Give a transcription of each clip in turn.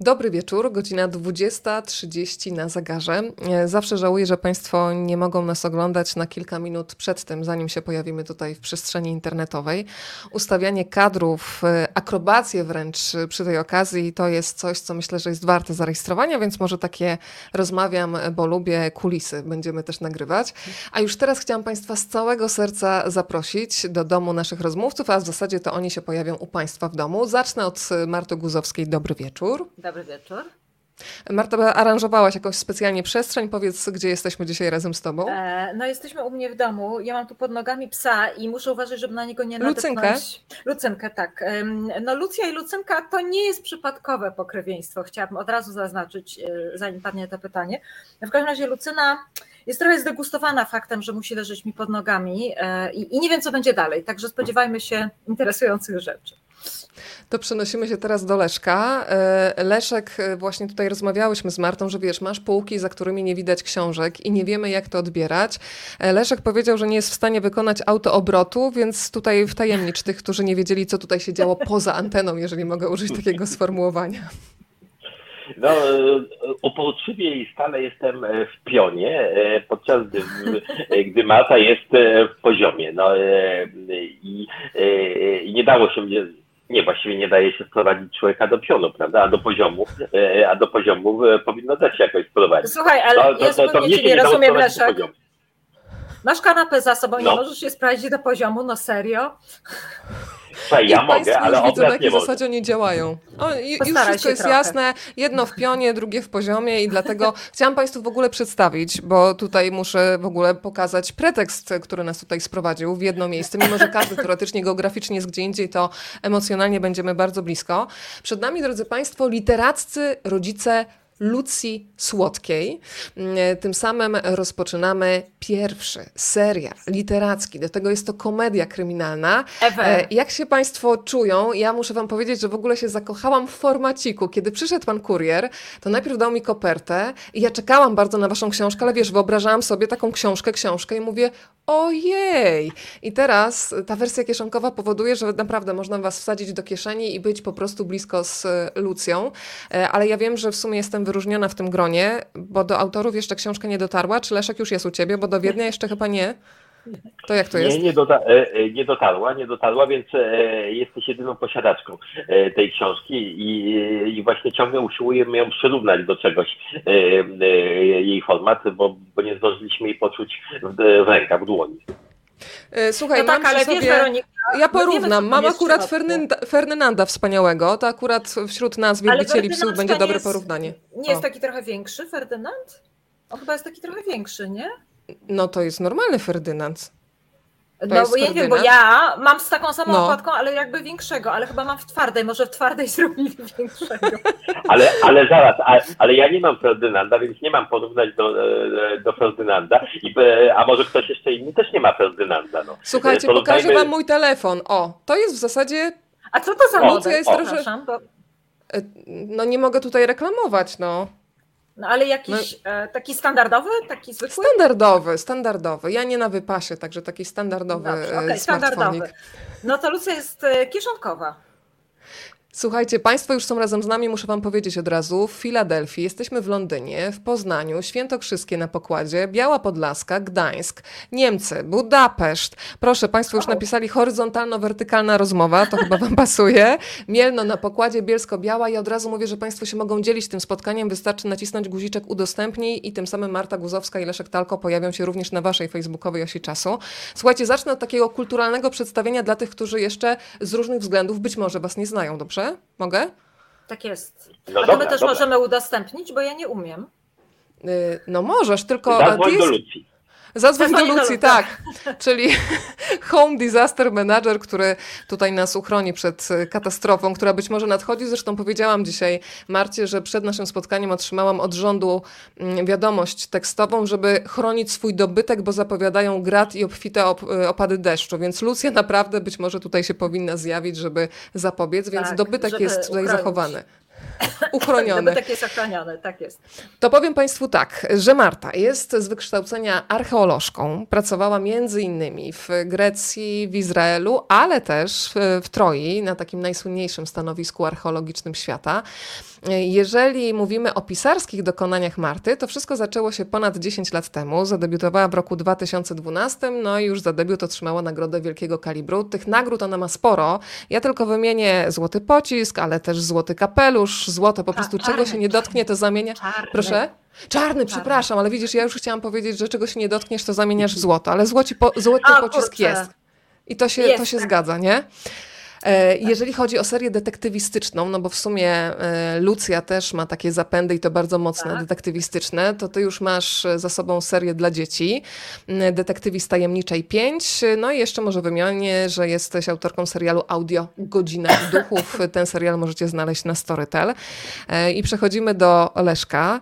Dobry wieczór, godzina 20.30 na zegarze. E, zawsze żałuję, że Państwo nie mogą nas oglądać na kilka minut przed tym, zanim się pojawimy tutaj w przestrzeni internetowej. Ustawianie kadrów, e, akrobacje wręcz przy tej okazji to jest coś, co myślę, że jest warte zarejestrowania, więc może takie rozmawiam, bo lubię kulisy, będziemy też nagrywać. A już teraz chciałam Państwa z całego serca zaprosić do domu naszych rozmówców, a w zasadzie to oni się pojawią u Państwa w domu. Zacznę od Marty Guzowskiej. Dobry wieczór. Dobry wieczór. Marta, aranżowałaś jakąś specjalnie przestrzeń. Powiedz, gdzie jesteśmy dzisiaj razem z tobą? E, no jesteśmy u mnie w domu. Ja mam tu pod nogami psa i muszę uważać, żeby na niego nie nadepnąć. Lucynkę? Lucynkę, tak. No Lucja i Lucynka to nie jest przypadkowe pokrewieństwo. Chciałabym od razu zaznaczyć, e, zanim padnie to pytanie. W każdym razie Lucyna jest trochę zdegustowana faktem, że musi leżeć mi pod nogami e, i, i nie wiem, co będzie dalej. Także spodziewajmy się interesujących rzeczy. To przenosimy się teraz do Leszka. E, Leszek, e, właśnie tutaj rozmawiałyśmy z Martą, że wiesz, masz półki, za którymi nie widać książek i nie wiemy, jak to odbierać. E, Leszek powiedział, że nie jest w stanie wykonać autoobrotu, więc tutaj wtajemnicz tych, którzy nie wiedzieli, co tutaj się działo poza anteną, jeżeli mogę użyć takiego sformułowania. No, uporczywie i stale jestem w pionie, podczas gdy, gdy Marta jest w poziomie. No, i, i nie dało się mnie nie, właściwie nie daje się wprowadzić człowieka do pionu, prawda? A do poziomu, e, a do poziomu e, powinno dać się jakoś wprowadzić. Słuchaj, ale to, ja to, to, mnie nie rozumiem, Leszek. Masz kanapę za sobą, no. nie możesz się sprawdzić do poziomu, no serio? Słuchaj, ja mogę, ale widzą, na jakiej zasadzie oni działają. O, już wszystko jest trochę. jasne, jedno w pionie, drugie w poziomie i dlatego chciałam Państwu w ogóle przedstawić, bo tutaj muszę w ogóle pokazać pretekst, który nas tutaj sprowadził w jedno miejsce. Mimo, że każdy teoretycznie geograficznie jest gdzie indziej, to emocjonalnie będziemy bardzo blisko. Przed nami, drodzy Państwo, literaccy rodzice Lucji Słodkiej. Mm, tym samym rozpoczynamy pierwszy serial literacki. Do tego jest to komedia kryminalna. Ever. E, jak się Państwo czują? Ja muszę Wam powiedzieć, że w ogóle się zakochałam w formaciku. Kiedy przyszedł Pan kurier, to najpierw dał mi kopertę i ja czekałam bardzo na Waszą książkę, ale wiesz, wyobrażałam sobie taką książkę, książkę i mówię, ojej! I teraz ta wersja kieszonkowa powoduje, że naprawdę można Was wsadzić do kieszeni i być po prostu blisko z Lucją. E, ale ja wiem, że w sumie jestem wyróżniona w tym gronie, bo do autorów jeszcze książka nie dotarła. Czy Leszek już jest u ciebie? Bo do Wiednia jeszcze chyba nie. To jak to jest? Nie, nie, dota e, e, nie dotarła, nie dotarła, więc e, jesteś jedyną posiadaczką tej książki i, i właśnie ciągle usiłujemy ją przyrównać do czegoś jej format, bo, bo nie zdążyliśmy jej poczuć w, w rękach, w dłoni. E, słuchaj, no tak, ale sobie... wiesz, Weronika, ja porównam. Mam akurat Ferdynanda wspaniałego, to akurat wśród nas wielbicieli psów będzie dobre jest, porównanie. Nie o. jest taki trochę większy Ferdynand? On chyba jest taki trochę większy, nie? No to jest normalny Ferdynand. To no bo ja wiem, bo ja mam z taką samą no. okładką, ale jakby większego, ale chyba mam w twardej, może w twardej zrobili większego. Ale, ale zaraz, ale, ale ja nie mam Ferdynanda, więc nie mam porównać do, e, do Ferdynanda, I, e, a może ktoś jeszcze inny też nie ma Ferdynanda. No. Słuchajcie, Porównajmy... pokażę wam mój telefon. O, to jest w zasadzie... A co to za model? Jest trosze... Bo... No nie mogę tutaj reklamować, no. No ale jakiś no, e, taki standardowy, taki zwykły? Standardowy, standardowy. Ja nie na wypasie, także taki standardowy Dobrze, okay, standardowy. No to Lucja jest e, kieszonkowa. Słuchajcie, Państwo już są razem z nami, muszę Wam powiedzieć od razu. W Filadelfii, jesteśmy w Londynie, w Poznaniu, Świętokrzyskie na pokładzie, Biała Podlaska, Gdańsk, Niemcy, Budapeszt. Proszę, Państwo już napisali horyzontalno-wertykalna rozmowa, to chyba Wam pasuje. Mielno na pokładzie, Bielsko-Biała i od razu mówię, że Państwo się mogą dzielić tym spotkaniem. Wystarczy nacisnąć guziczek udostępnij i tym samym Marta Guzowska i Leszek Talko pojawią się również na Waszej facebookowej osi czasu. Słuchajcie, zacznę od takiego kulturalnego przedstawienia dla tych, którzy jeszcze z różnych względów być może Was nie znają, dobrze? Mogę? Tak jest. No A dobra, to my też dobra. możemy udostępnić, bo ja nie umiem. Yy, no możesz, tylko... Zadzwoń jest... do Lucji. Zadzwoń do Lucji, tak. Czyli Home Disaster Manager, który tutaj nas uchroni przed e, katastrofą, która być może nadchodzi. Zresztą powiedziałam dzisiaj Marcie, że przed naszym spotkaniem otrzymałam od rządu mm, wiadomość tekstową, żeby chronić swój dobytek, bo zapowiadają grad i obfite op e, opady deszczu. Więc Lucja naprawdę być może tutaj się powinna zjawić, żeby zapobiec, więc tak, dobytek jest tutaj uchronić. zachowany. uchroniony. Dobytek jest ochroniony, tak jest. To powiem Państwu tak, że Marta jest z wykształcenia archeolożką. Pracowała między innymi w Grecji, w Izraelu, ale też w Troi, na takim najsłynniejszym stanowisku archeologicznym świata. Jeżeli mówimy o pisarskich dokonaniach Marty, to wszystko zaczęło się ponad 10 lat temu. Zadebiutowała w roku 2012, no i już za debiut otrzymała nagrodę wielkiego kalibru. Tych nagród ona ma sporo. Ja tylko wymienię złoty pocisk, ale też złoty kapelusz, złote po prostu czego się nie dotknie, to zamienia. Czarny. Proszę? Czarny, przepraszam, ale widzisz, ja już chciałam powiedzieć, że czego się nie dotkniesz, to zamieniasz w złoto, ale złoci po, złoty A, pocisk kurczę. jest. I to się, Jest, to się tak. zgadza, nie? E, Jeżeli chodzi o serię detektywistyczną, no bo w sumie e, Lucja też ma takie zapędy i to bardzo mocne Tak. detektywistyczne, to ty już masz za sobą serię dla dzieci, m, Detektywi Tajemniczej 5, no i jeszcze może wymienię, że jesteś autorką serialu Audio Godzina Duchów. Ten serial możecie znaleźć na Storytel. E, I przechodzimy do Leszka.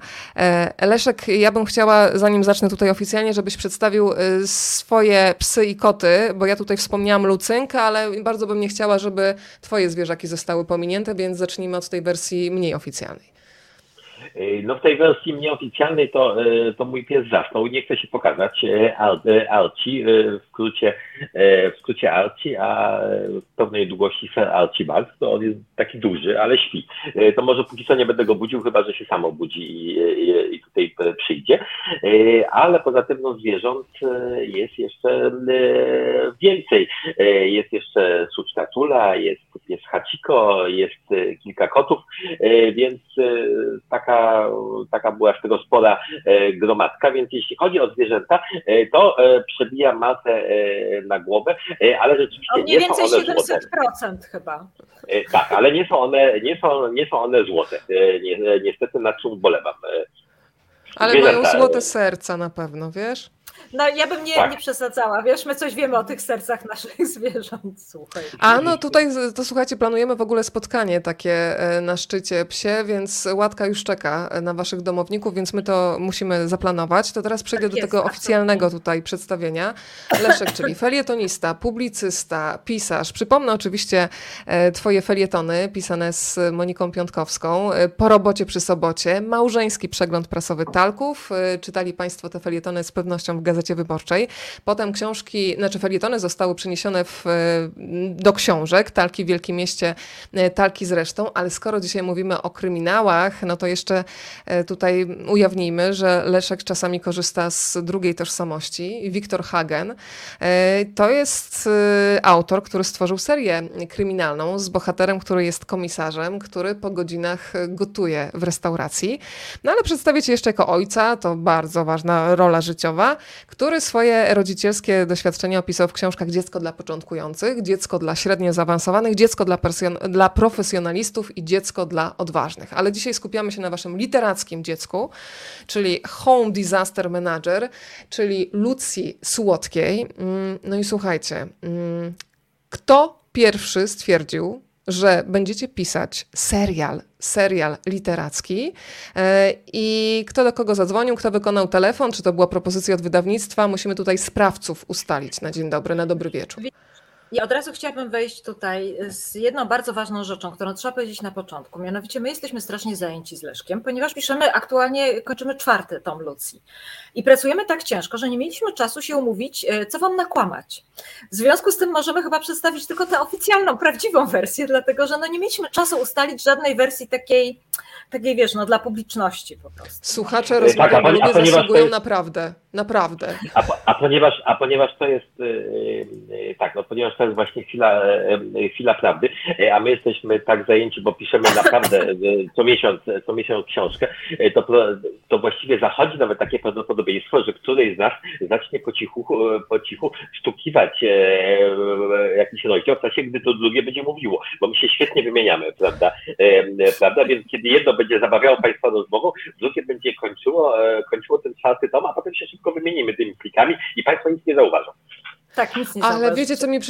Leszek, ja bym chciała, zanim zacznę tutaj oficjalnie, żebyś przedstawił swoje psy i koty, bo ja tutaj wspomniałam Lucynkę, ale bardzo bym nie chciała, żeby twoje zwierzaki zostały pominięte, więc zacznijmy od tej wersji mniej oficjalnej. E, No w tej wersji nieoficjalnej to, e, to mój pies zasnął, nie chce się pokazać. Archie, e, w skrócie, w skrócie Archie, a pewnej długości Sir Archibald, to on jest taki duży, ale śpi. To może póki co nie będę go budził, chyba że się sam obudzi i, i, i tutaj przyjdzie. Ale poza tym no, zwierząt jest jeszcze więcej. Jest jeszcze suczka Tula, jest pies Hachiko, jest kilka kotów, więc e, taka, taka była z tego spora e, gromadka, więc jeśli chodzi o zwierzęta, e, to e, przebija matę e, na głowę, ale rzeczywiście O mniej nie są więcej one złote. 700% chyba. E, Tak, ale nie są one, nie są, nie są one złote. Nie, niestety nad czym ubolewam. E, Ale mają Zwierzęta, złote e, serca na pewno, wiesz? No ja bym nie, Tak. nie przesadzała, wiesz, my coś wiemy o tych sercach naszych zwierząt, słuchaj. A no tutaj, to słuchajcie, planujemy w ogóle spotkanie takie e, na szczycie psie, więc łatka już czeka e, na waszych domowników, więc my to musimy zaplanować. To teraz przejdę Tak do jest, tego oficjalnego tutaj przedstawienia. Leszek, czyli felietonista, publicysta, pisarz. Przypomnę oczywiście e, twoje felietony pisane z Moniką Piątkowską. Po robocie przy sobocie, małżeński przegląd prasowy Talków. Czytali państwo te felietony z pewnością w Gazecie Wyborczej. Potem książki, znaczy felietony zostały przeniesione w, e, do książek, Talki w Wielkim Mieście, e, Talki z resztą, ale skoro dzisiaj mówimy o kryminałach, no to jeszcze e, tutaj ujawnijmy, że Leszek czasami korzysta z drugiej tożsamości, Wiktor Hagen. To jest autor, który stworzył serię kryminalną z bohaterem, który jest komisarzem, który po godzinach gotuje w restauracji. No ale przedstawię cię jeszcze jako ojca, to bardzo ważna rola życiowa, który swoje rodzicielskie doświadczenia opisał w książkach Dziecko dla początkujących, Dziecko dla średnio zaawansowanych, Dziecko dla, dla profesjonalistów i Dziecko dla odważnych. Ale dzisiaj skupiamy się na waszym literackim dziecku, czyli Home Disaster Manager, czyli Lucji Słodkiej. Mm, No i słuchajcie, mm, kto pierwszy stwierdził, że będziecie pisać serial, serial literacki e, i kto do kogo zadzwonił, kto wykonał telefon, czy to była propozycja od wydawnictwa, musimy tutaj sprawców ustalić na dzień dobry, na dobry wieczór. I od razu chciałabym wejść tutaj z jedną bardzo ważną rzeczą, którą trzeba powiedzieć na początku. Mianowicie my jesteśmy strasznie zajęci z Leszkiem, ponieważ piszemy aktualnie, kończymy czwarty tom Lucji. I pracujemy tak ciężko, że nie mieliśmy czasu się umówić, e, co wam nakłamać. W związku z tym możemy chyba przedstawić tylko tę oficjalną, prawdziwą wersję, dlatego że no nie mieliśmy czasu ustalić żadnej wersji takiej, takiej wiesz, no dla publiczności po prostu. Słuchacze tak, rozmowy a to zasługują jest- naprawdę, naprawdę. A, a, ponieważ, a ponieważ to jest yy, yy, tak, no ponieważ to jest właśnie chwila, yy, chwila prawdy, yy, a my jesteśmy tak zajęci, bo piszemy naprawdę co miesiąc, co miesiąc książkę, to, to właściwie zachodzi nawet takie prawdopodobieństwo, że któryś z nas zacznie po cichu, po cichu sztukiwać jakiś rozdział w czasie, gdy to drugie będzie mówiło, bo my się świetnie wymieniamy, prawda? Prawda? Więc kiedy jedno będzie zabawiało Państwa rozmową, drugie będzie kończyło, e, kończyło ten czwarty tom, a potem się szybko wymienimy tymi plikami i Państwo nic nie zauważą. Tak, nic nie Ale wiecie, co mi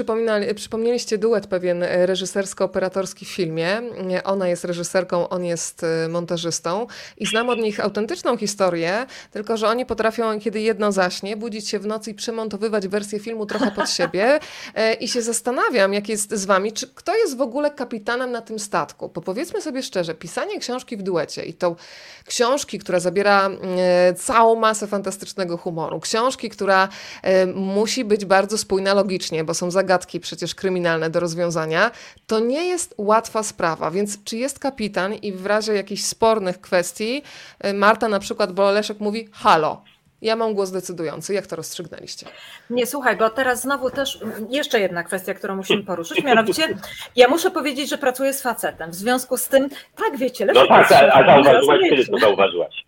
przypomnieliście duet pewien e, reżysersko-operatorski w filmie. Ona jest reżyserką, on jest e, montażystą i znam od nich autentyczną historię, tylko że oni potrafią, kiedy jedno zaśnie, budzić się w nocy i przemontowywać wersję filmu trochę pod siebie E, i się zastanawiam, jak jest z wami, czy kto jest w ogóle kapitanem na tym statku? Bo powiedzmy sobie szczerze, pisanie książki w duecie i tą książki, która zabiera e, całą masę fantastycznego humoru, książki, która musi być bardzo spójna logicznie, bo są zagadki przecież kryminalne do rozwiązania, to nie jest łatwa sprawa. Więc czy jest kapitan i w razie jakichś spornych kwestii e, Marta na przykład, bo Leszek mówi halo, ja mam głos decydujący. Jak to rozstrzygnęliście? Nie, słuchaj, bo teraz znowu też mm, jeszcze jedna kwestia, którą musimy poruszyć. Mianowicie, ja muszę powiedzieć, że pracuję z facetem. W związku z tym, tak wiecie, No Leszek tak, jest a, a zauważyłaś, to zauważyłaś?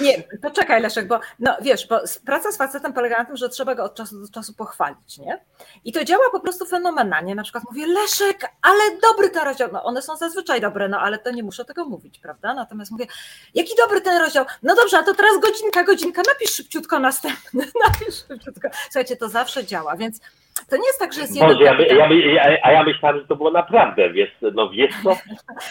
Nie, poczekaj Leszek, bo no wiesz, bo praca z facetem polega na tym, że trzeba go od czasu do czasu pochwalić, nie? I to działa po prostu fenomenalnie. Na przykład mówię, Leszek, ale dobry ten rozdział. No one są zazwyczaj dobre, no ale to nie muszę tego mówić, prawda? Natomiast mówię, jaki dobry ten rozdział. No dobrze, a to teraz godzinka, godzinka, napisz szybciutko następny, napisz szybciutko. Słuchajcie, to zawsze działa, więc to nie jest tak, że jest jeden Boże, ja, kapitan. ja, my- ja, a ja myślałem, że to było naprawdę, wiesz, no wiesz co?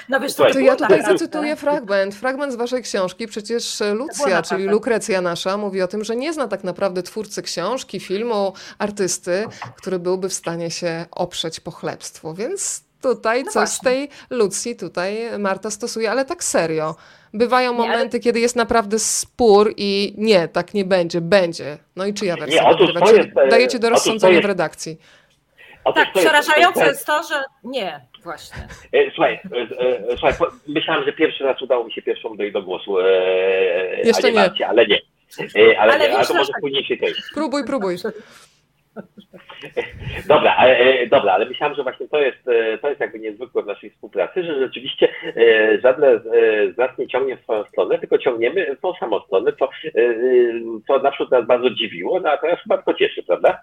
No wiesz, To było ja tutaj naprawdę. zacytuję fragment. Fragment z waszej książki. Przecież było Lucja, czyli Lukrecja nasza, mówi o tym, że nie zna tak naprawdę twórcy książki, filmu, artysty, który byłby w stanie się oprzeć pochlebstwu. Więc tutaj No coś z tej Lucji tutaj Marta stosuje, ale tak serio. Bywają Nie, ale- momenty, kiedy jest naprawdę spór i nie, tak nie będzie, będzie. No i czyja wersja Nie, wygrywa? e, dajecie do rozsądzenia jest- w redakcji? Otóż Tak, jest- przerażające jest to, że nie, właśnie. E, Słuchaj, e, słuchaj, po- myślałem, że pierwszy raz udało mi się pierwszą dojść do głosu. Jeszcze nie. Marcie, ale nie. Ale, Ale wiesz, to może później się też. Próbuj, próbuj. Dobra, e, dobra, ale myślałem, że właśnie to jest, e, to jest jakby niezwykłe w naszej współpracy, że rzeczywiście e, żadne e, z nas nie ciągnie w swoją stronę, tylko ciągniemy w tą samą stronę, co, e, e, co na przykład nas bardzo dziwiło, no a teraz to cieszy, prawda?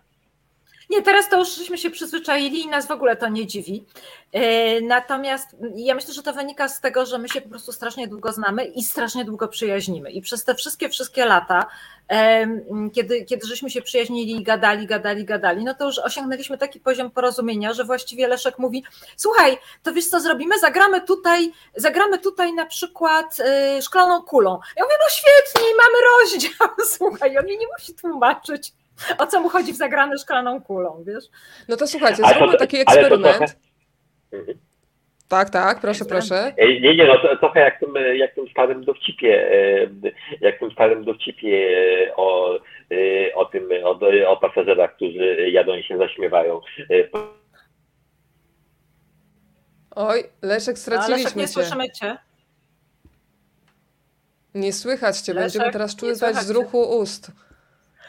Nie, teraz to już żeśmy się przyzwyczaili i nas w ogóle to nie dziwi. E, Natomiast ja myślę, że to wynika z tego, że my się po prostu strasznie długo znamy i strasznie długo przyjaźnimy. I przez te wszystkie, wszystkie lata, em, kiedy, kiedy żeśmy się przyjaźnili, gadali, gadali, gadali, no to już osiągnęliśmy taki poziom porozumienia, że właściwie Leszek mówi, słuchaj, to wiesz co zrobimy? Zagramy tutaj, zagramy tutaj na przykład e, szklaną kulą. Ja mówię, no świetnie, mamy rozdział, słuchaj, on mi nie musi tłumaczyć. O co mu chodzi w zagrany szklaną kulą, wiesz? No to słuchajcie, to- zróbmy taki eksperyment. Mhm. Tak, tak, proszę, proszę. Nie, nie, no to trochę jak tym, jak tym starym dowcipie, jak tym starym dowcipie e, o, e, o tym, o, o pasażerach, którzy jadą i się zaśmiewają. E, Oj, Leszek, No, Leszek, straciliśmy nie cię. słyszymy cię. Nie słychać cię, Leszek, będziemy teraz słychać z ruchu ust.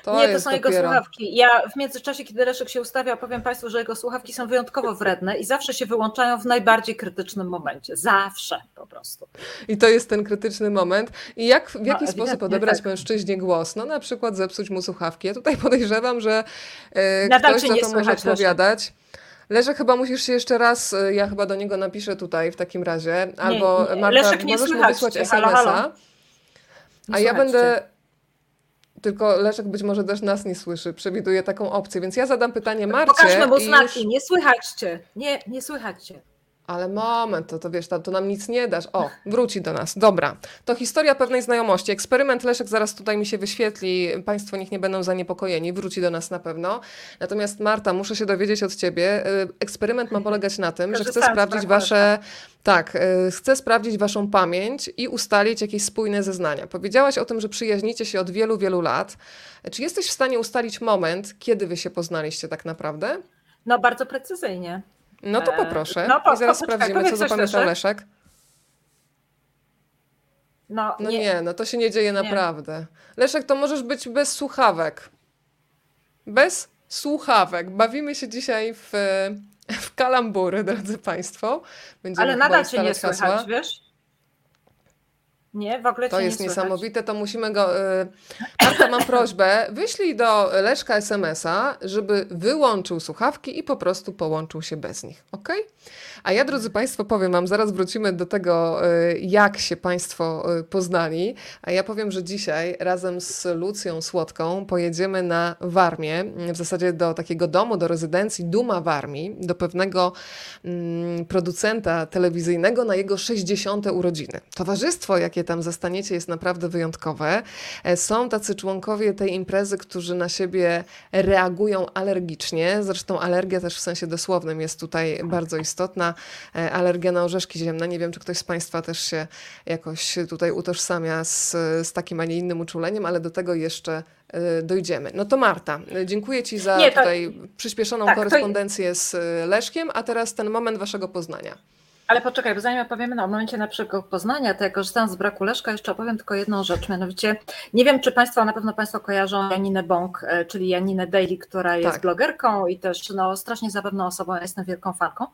To nie, to są jego dopiero. słuchawki. Ja w międzyczasie, kiedy Leszek się ustawia, powiem Państwu, że jego słuchawki są wyjątkowo wredne i zawsze się wyłączają w najbardziej krytycznym momencie. Zawsze po prostu. I to jest ten krytyczny moment. I jak, w jaki ewidentnie sposób odebrać tak. mężczyźnie głos? No na przykład zepsuć mu słuchawki. Ja tutaj podejrzewam, że e, Nadal ktoś za nie to może słychać, Leszek. odpowiadać. Leszek, chyba musisz się jeszcze raz, e, ja chyba do niego napiszę tutaj w takim razie, albo nie. Marta, Leszek, nie możesz mu wysłać SMS-a. Nie a ja będę... cię. Tylko Leszek być może też nas nie słyszy, przewiduje taką opcję, więc ja zadam pytanie Marcie. Pokażmy mu znaki. już- Nie słychać cię. Nie, nie słychać cię. Ale moment, to, to wiesz, to, to nam nic nie dasz. O, wróci do nas. Dobra. To historia pewnej znajomości. Eksperyment Leszek zaraz tutaj mi się wyświetli. Państwo niech nie będą zaniepokojeni. Wróci do nas na pewno. Natomiast Marta, muszę się dowiedzieć od ciebie. y, Eksperyment ma polegać na tym, że chcę sprawdzić wasze... Tak, y, chcę sprawdzić waszą pamięć i ustalić jakieś spójne zeznania. Powiedziałaś o tym, że przyjaźnicie się od wielu, wielu lat. Czy jesteś w stanie ustalić moment, kiedy wy się poznaliście tak naprawdę? No bardzo precyzyjnie. No to Eee, poproszę. no po- I zaraz poczekaj, sprawdzimy, co zapamiętał Leszek. Leszek. No, No nie. no to się nie dzieje naprawdę. Leszek, to możesz być bez słuchawek. Bez słuchawek. Bawimy się dzisiaj w, w kalambury, drodzy Państwo. Będziemy Ale nadal cię nie słychać, hasła. wiesz? Nie, w ogóle To jest nie niesamowite, to musimy go. y, Marta, mam prośbę, wyślij do Leszka SMS-a, żeby wyłączył słuchawki i po prostu połączył się bez nich. Ok? A ja, drodzy Państwo, powiem Wam, zaraz wrócimy do tego, y, jak się Państwo y, poznali. A ja powiem, że dzisiaj razem z Lucją Słodką pojedziemy na Warmię, w zasadzie do takiego domu, do rezydencji Duma Warmii, do pewnego mm, producenta telewizyjnego na jego 60. urodziny. Towarzystwo, jakie tam zastaniecie, jest naprawdę wyjątkowe. E, Są tacy członkowie tej imprezy, którzy na siebie reagują alergicznie. Zresztą alergia też w sensie dosłownym jest tutaj bardzo istotna. E, Alergia na orzeszki ziemne. Nie wiem, czy ktoś z Państwa też się jakoś tutaj utożsamia z, z takim, a nie innym uczuleniem, ale do tego jeszcze e, dojdziemy. No to Marta, dziękuję Ci za Nie, to- tutaj przyspieszoną tak, to- korespondencję z e, Leszkiem, a teraz ten moment Waszego poznania. Ale poczekaj, bo zanim opowiemy o momencie naszego poznania, to ja korzystając z braku Leszka, jeszcze opowiem tylko jedną rzecz. Mianowicie, nie wiem, czy Państwo, na pewno Państwo kojarzą Janinę Bąk, e, czyli Janinę Daily, która jest Tak. blogerką i też no, strasznie zabawną osobą, ja jestem wielką fanką.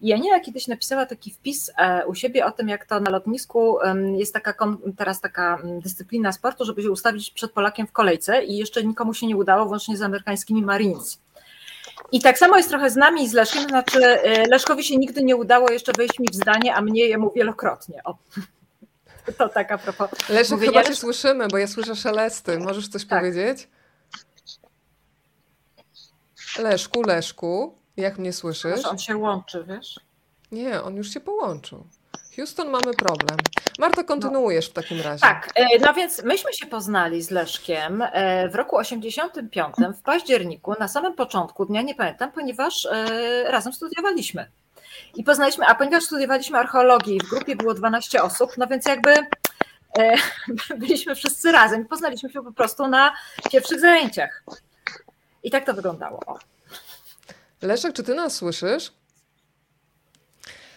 I Janina kiedyś napisała taki wpis e, u siebie o tym, jak to na lotnisku jest taka teraz taka dyscyplina sportu, żeby się ustawić przed Polakiem w kolejce i jeszcze nikomu się nie udało, włącznie z amerykańskimi Marines. I tak samo jest trochę z nami i z Leszkiem, znaczy e, Leszkowi się nigdy nie udało jeszcze wejść mi w zdanie, a mnie jemu wielokrotnie. O. To tak a propos. Leszek, Mówię, chyba Cię słyszymy, bo ja słyszę szelesty. Możesz coś Tak. powiedzieć? Leszku, Leszku, jak mnie słyszysz? On się łączy, wiesz? Nie, on już się połączył. Houston, mamy problem. Marta, kontynuujesz w takim razie. Tak, e, no więc myśmy się poznali z Leszkiem e, w roku 85, w październiku, na samym początku dnia, nie pamiętam, ponieważ e, razem studiowaliśmy. I poznaliśmy, a ponieważ studiowaliśmy archeologię i w grupie było 12 osób, no więc jakby byliśmy wszyscy razem. Poznaliśmy się po prostu na pierwszych zajęciach. I tak to wyglądało. O. Leszek, czy ty nas słyszysz? Nikt go nie E, słyszy,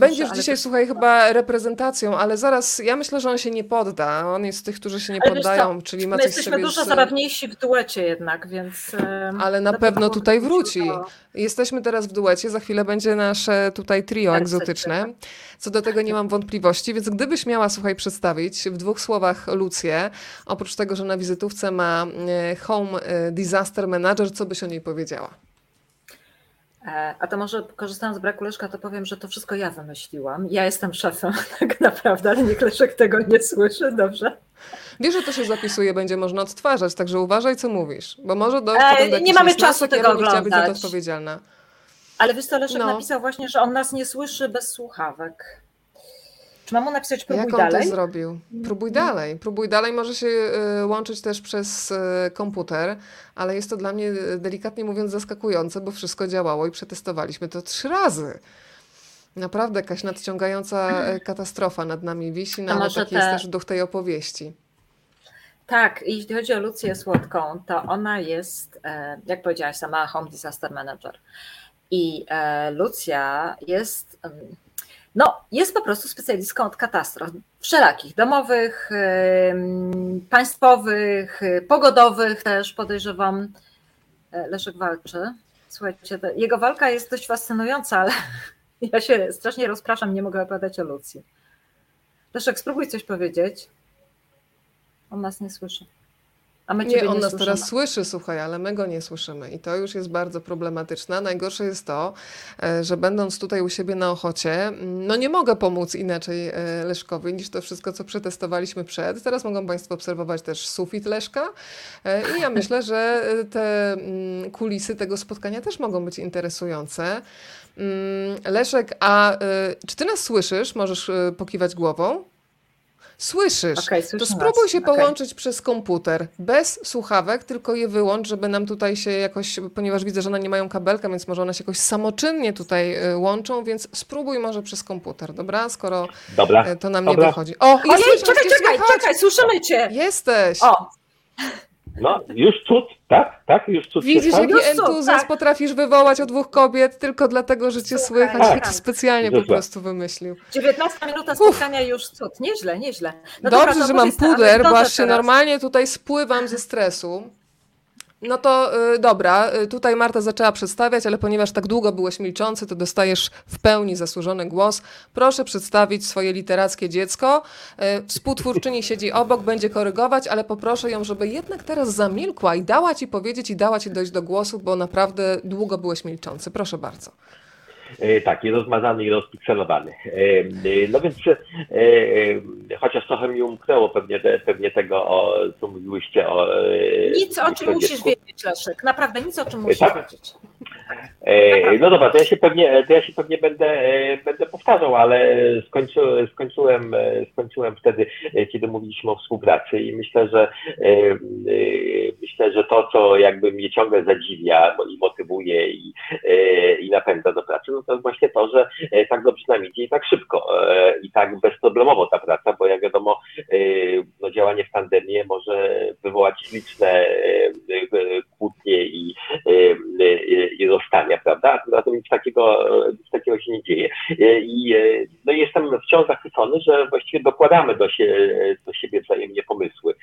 Będziesz ale dzisiaj, to- słuchaj, chyba reprezentacją, ale zaraz, ja myślę, że on się nie podda. On jest z tych, którzy się nie Ale poddają, czyli ma My coś jesteśmy sobie dużo z... zabawniejsi w duecie jednak, więc... em, Ale na pewno tutaj wróci. Jesteśmy teraz w duecie, za chwilę będzie nasze tutaj trio Tak, egzotyczne. Co do tego nie mam wątpliwości, więc gdybyś miała, słuchaj, przedstawić w dwóch słowach Lucję, oprócz tego, że na wizytówce ma e, Home e, Disaster Manager, co byś o niej powiedziała? E, A to może korzystając z braku Leszka, to powiem, że to wszystko ja wymyśliłam. Ja jestem szefem tak naprawdę, ale niech Leszek tego nie słyszy, dobrze? Wiesz, że to się zapisuje, będzie można odtwarzać, także uważaj, co mówisz, bo może dojść Ej, potem do nie mamy czasu ja tego chciała być za to odpowiedzialna. Ale wiesz co, Leszek No. napisał właśnie, że on nas nie słyszy bez słuchawek. Czy mam mu napisać próbuj Jak on dalej? to zrobił? Próbuj dalej. Próbuj dalej. Może się y, łączyć też przez y, komputer, ale jest to dla mnie y, delikatnie mówiąc zaskakujące, bo wszystko działało i przetestowaliśmy to trzy razy. Naprawdę jakaś nadciągająca y, katastrofa nad nami wisi, no ale taki jest te- też duch tej opowieści. Tak, i jeśli chodzi o Lucję Słodką, to ona jest, e, jak powiedziałaś sama, Home Disaster Manager. I e, Lucja jest, no, jest po prostu specjalistką od katastrof wszelakich, domowych, państwowych, e, pogodowych też podejrzewam. E, Leszek walczy. Słuchajcie, jego walka jest dość fascynująca, ale ja się strasznie rozpraszam, nie mogę opowiadać o Lucji. Leszek, spróbuj coś powiedzieć. On nas nie słyszy. A my Nie, on nie nas słyszymy. teraz słyszy, słuchaj, ale my go nie słyszymy i to już jest bardzo problematyczne. Najgorsze jest to, e, że będąc tutaj u siebie na Ochocie, no nie mogę pomóc inaczej e, Leszkowi niż to wszystko, co przetestowaliśmy przed. Teraz mogą Państwo obserwować też sufit Leszka e, i ja myślę, że te mm, kulisy tego spotkania też mogą być interesujące. Mm, Leszek, a czy Ty nas słyszysz? Możesz pokiwać głową? Słyszysz. Okej, To spróbuj nas. się Okej. połączyć przez komputer, bez słuchawek, tylko je wyłącz, żeby nam tutaj się jakoś, ponieważ widzę, że one nie mają kabelka, więc może one się jakoś samoczynnie tutaj y, łączą, więc spróbuj może przez komputer, dobra? Skoro Dobra. y, to nam nie Dobra. wychodzi. O, jest Ojej, czekaj, czekaj, czekaj, słyszymy cię. Jesteś! O, No, już cud, tak? Tak, już cud Widzisz, jaki są, entuzjazm tak. potrafisz wywołać od dwóch kobiet tylko dlatego, że cię słychać. tak. Ja to specjalnie po Dobrze. prostu wymyślił. 19 minuta spotkania już cud. Nieźle, nieźle. No Dobrze, dobra, że mam puder, bo aż się teraz. normalnie tutaj spływam ze stresu. No to y, dobra, y, tutaj Marta zaczęła przedstawiać, ale ponieważ tak długo byłeś milczący, to dostajesz w pełni zasłużony głos. Proszę przedstawić swoje literackie dziecko. Y, współtwórczyni siedzi obok, będzie korygować, ale poproszę ją, żeby jednak teraz zamilkła i dała ci powiedzieć i dała ci dojść do głosu, bo naprawdę długo byłeś milczący. Proszę bardzo. E, taki rozmazany i rozpikselowany. E, e, no więc chociaż trochę mi umknęło pewnie, pewnie tego, o, co mówiłyście o... Nic o czym musisz wiedzieć, Leszek. Naprawdę nic o czym musisz tak? wiedzieć. No dobra, to ja się pewnie, to ja się pewnie będę, będę powtarzał, ale skończy, skończyłem, skończyłem wtedy, kiedy mówiliśmy o współpracy i myślę, że myślę, że to, co jakby mnie ciągle zadziwia i motywuje i, i napędza do pracy, no to jest właśnie to, że e, tak dobrze nam idzie i tak szybko e, i tak bezproblemowo ta praca, bo jak wiadomo, e, no działanie w tandemie może wywołać liczne kłótnie i, i rozstania, prawda? to nic takiego, nic takiego się nie dzieje. I no jestem wciąż zachwycony, że właściwie dokładamy do, się, do siebie wzajemnie pomysły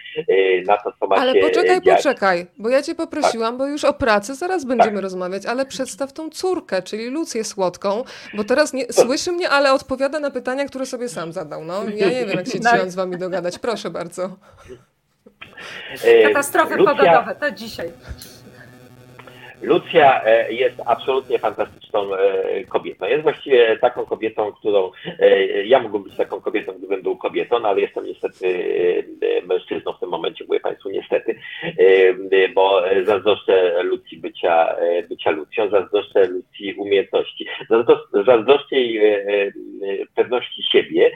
na to, co macie Ale poczekaj, dziać. poczekaj, bo ja cię poprosiłam, tak? bo już o pracy zaraz będziemy tak. rozmawiać, ale przedstaw tą córkę, czyli Lucję Słodką, bo teraz nie, słyszy mnie, ale odpowiada na pytania, które sobie sam zadał. No, ja nie wiem, jak się dzisiaj z wami dogadać. Proszę bardzo. Katastrofy Lucja... pogodowe, to dzisiaj. Lucja e, jest absolutnie fantastyczną e, kobietą. Jest właściwie taką kobietą, którą e, ja mógłbym być taką kobietą, gdybym był kobietą, no ale jestem niestety mężczyzną w tym momencie, mówię Państwu niestety, bo zazdroszczę Lucji bycia, bycia Lucją, zazdroszczę Lucji umiejętności, zazdroszczę jej pewności siebie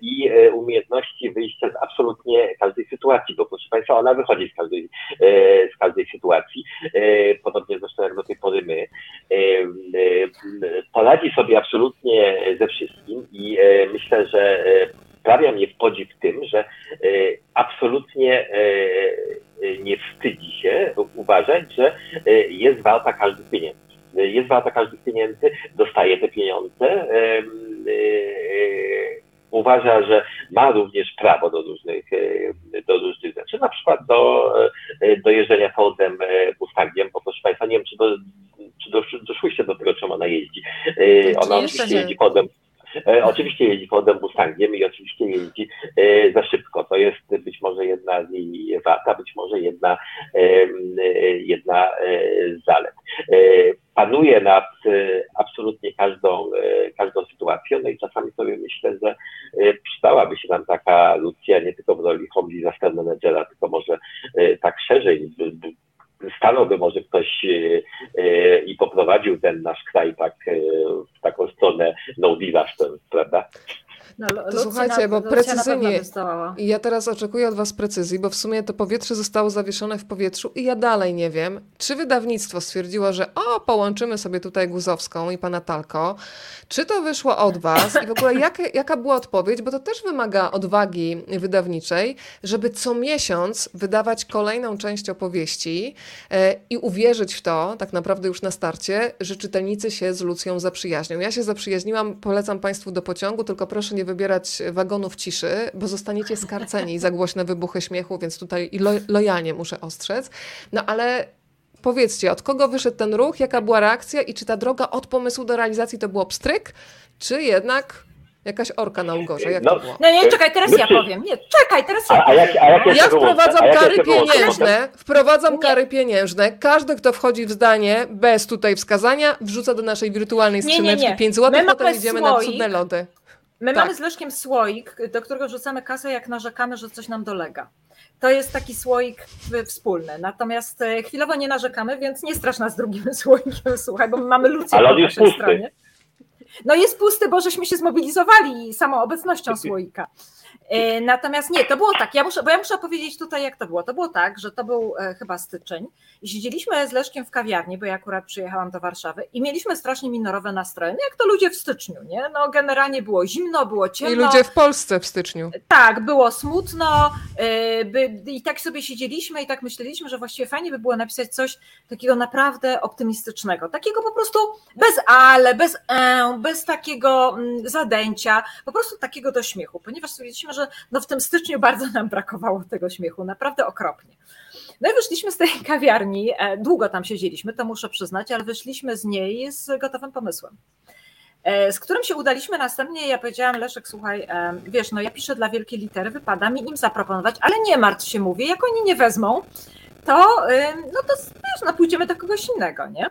i umiejętności wyjścia z absolutnie każdej sytuacji, bo proszę Państwa, ona wychodzi z każdej, z każdej sytuacji. Podobnie zresztą jak do tej pory my, e, e, poradzi sobie absolutnie ze wszystkim i e, myślę, że sprawia mnie w podziw tym, że absolutnie nie wstydzi się uważać, że jest warta każdych pieniędzy. Jest warta każdych pieniędzy, dostaje te pieniądze, uważa, że ma również prawo do różnych, e, do różnych rzeczy, na przykład do, e, do jeżdżenia Fordem e, Mustangiem, bo proszę Państwa, nie wiem, czy, do, czy doszłyście do tego, czym ona jeździ. Ona oczywiście jeździ Fordem oczywiście jeździ Fordem Mustangiem i oczywiście jeździ za szybko. To jest być może jedna z jej wad, być może jedna, jedna z zalet. Panuje nad absolutnie każdą, każdą sytuacją, no i czasami sobie myślę, że przydałaby się nam taka Lucja nie tylko w roli hobby zastęp menedżera, tylko może tak szerzej stanąłby może ktoś i poprowadził ten nasz kraj tak w taką stronę no disaster, prawda? No, to słuchajcie, bo precyzyjnie. Ja teraz oczekuję od Was precyzji, bo w sumie to powietrze zostało zawieszone w powietrzu i ja dalej nie wiem, czy wydawnictwo stwierdziło, że o, połączymy sobie tutaj Guzowską i pana Talko, czy to wyszło od Was i w ogóle jak, jaka była odpowiedź, bo to też wymaga odwagi wydawniczej, żeby co miesiąc wydawać kolejną część opowieści e, i uwierzyć w to, tak naprawdę już na starcie, że czytelnicy się z Lucją zaprzyjaźnią. Ja się zaprzyjaźniłam, polecam Państwu do pociągu, tylko proszę nie wybierać wagonów ciszy, bo zostaniecie skarceni za głośne wybuchy śmiechu, więc tutaj lo lojalnie muszę ostrzec. No ale powiedzcie, od kogo wyszedł ten ruch, jaka była reakcja i czy ta droga od pomysłu do realizacji to było pstryk, czy jednak Jakaś orka na ugorze, jak no, to było? No nie, czekaj, teraz ja powiem. Nie, czekaj, teraz ja powiem. A, jak, a ja wprowadzam kary pieniężne, wprowadzam kary pieniężne. Każdy, kto wchodzi w zdanie bez tutaj wskazania, wrzuca do naszej wirtualnej skrzyneczki nie, nie, nie. 5 zł, potem idziemy słoik. na cudne lody. My tak. mamy z Leszkiem słoik, do którego rzucamy kasę, jak narzekamy, że coś nam dolega. To jest taki słoik wspólny. Natomiast e, chwilowo nie narzekamy, więc nie strasz nas drugim słoikiem, słuchaj, bo my mamy Lucję Ale on jest pusty. Stronie. No jest pusty, bo żeśmy się zmobilizowali samą obecnością słoika. E, natomiast nie, to było tak, ja muszę, bo ja muszę opowiedzieć tutaj, jak to było. To było tak, że to był e, chyba styczeń i siedzieliśmy z Leszkiem w kawiarni, bo ja akurat przyjechałam do Warszawy i mieliśmy strasznie minorowe nastroje, no jak to ludzie w styczniu, nie? No generalnie było zimno, było ciemno. I ludzie w Polsce w styczniu. Tak, było smutno e, by, i tak sobie siedzieliśmy i tak myśleliśmy, że właściwie fajnie by było napisać coś takiego naprawdę optymistycznego, takiego po prostu bez ale, bez e, bez takiego mm, zadęcia, po prostu takiego do śmiechu, ponieważ stwierdziliśmy, że no w tym styczniu bardzo nam brakowało tego śmiechu, naprawdę okropnie. No i wyszliśmy z tej kawiarni, e, długo tam siedzieliśmy, to muszę przyznać, ale wyszliśmy z niej z gotowym pomysłem. E, z którym się udaliśmy następnie. Ja powiedziałam, Leszek, słuchaj, e, wiesz, no ja piszę dla wielkiej litery, wypada mi im zaproponować, ale nie martw się, mówię, jak oni nie wezmą, to no to wiesz, no pójdziemy do kogoś innego, nie?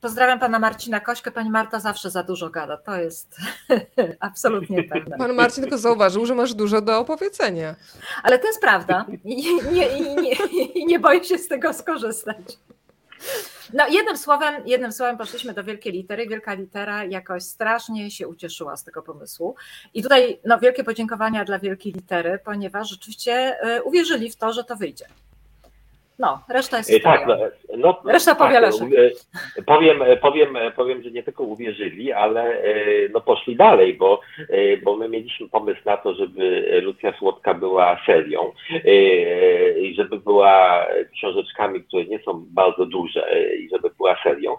Pozdrawiam pana Marcina Kośkę. Pani Marta zawsze za dużo gada. To jest absolutnie pewne. Pan Marcin tylko zauważył, że masz dużo do opowiedzenia. Ale to jest prawda. I nie, i nie, i nie boję się z tego skorzystać. No jednym słowem, jednym słowem poszliśmy do wielkiej litery. Wielka litera jakoś strasznie się ucieszyła z tego pomysłu. I tutaj no, wielkie podziękowania dla wielkiej litery, ponieważ rzeczywiście e, uwierzyli w to, że to wyjdzie. No, reszta jest. E, tak, no, no, reszta tak, Leszek. E, powiem, e, powiem, powiem, że nie tylko uwierzyli, ale no, poszli dalej, bo, bo my mieliśmy pomysł na to, żeby Lucja Słodka była serią i żeby była książeczkami, które nie są bardzo duże i żeby była serią.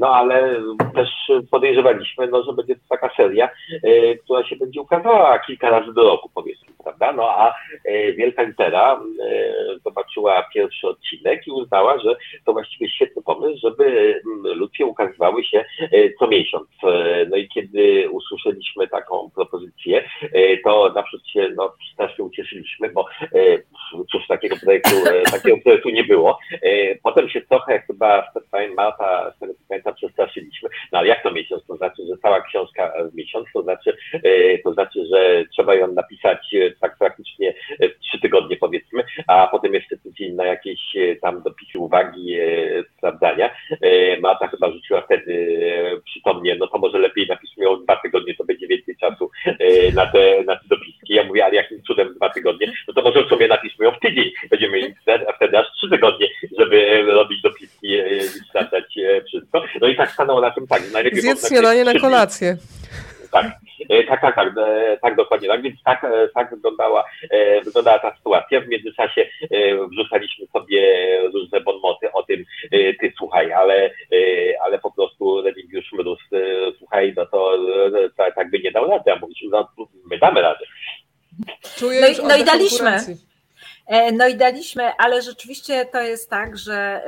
No ale też podejrzewaliśmy, no, że będzie to taka seria, która się będzie ukazała kilka razy do roku, powiedzmy, prawda? No a Wielka Litera zobaczyła pierwszy odcinek i uznała, że to właściwie świetny pomysł, żeby mm, ludzie ukazywały się e, co miesiąc. E, no i kiedy usłyszeliśmy taką propozycję, e, to na przykład się no, strasznie ucieszyliśmy, bo cóż, takiego projektu, takiego projektu nie było. Potem się trochę chyba Marta, z tego co pamiętam, przestraszyliśmy. No ale jak to miesiąc? To znaczy, że cała książka w miesiąc, to znaczy, to znaczy, że trzeba ją napisać tak praktycznie w trzy tygodnie powiedzmy, a potem jeszcze tydzień na jakieś tam dopisy, uwagi, e, sprawdzania. E, Marta chyba rzuciła wtedy przytomnie, no to może lepiej napiszmy o dwa tygodnie, to będzie więcej czasu na te, na te dopiski. Ja mówię, ale jakim cudem dwa tygodnie? No to może w sumie napiszmy ją w tydzień. Będziemy mieli wtedy, a wtedy aż trzy tygodnie, żeby robić dopiski i sprawdzać wszystko. No i tak stanęło na tym tak. Najlepiej Zjedz śniadanie na kolację. Tak, E, tak, tak, tak, e, tak dokładnie tak, więc tak, e, tak wyglądała, wyglądała ta sytuacja. W międzyczasie wrzucaliśmy sobie różne bonmoty o tym, ty słuchaj, ale, ale po prostu Remigiusz Mróz, słuchaj, no to tak, tak by nie dał rady, a mówiliśmy, no my damy radę. Czuję no, i, no i daliśmy. E, no i daliśmy, ale rzeczywiście to jest tak, że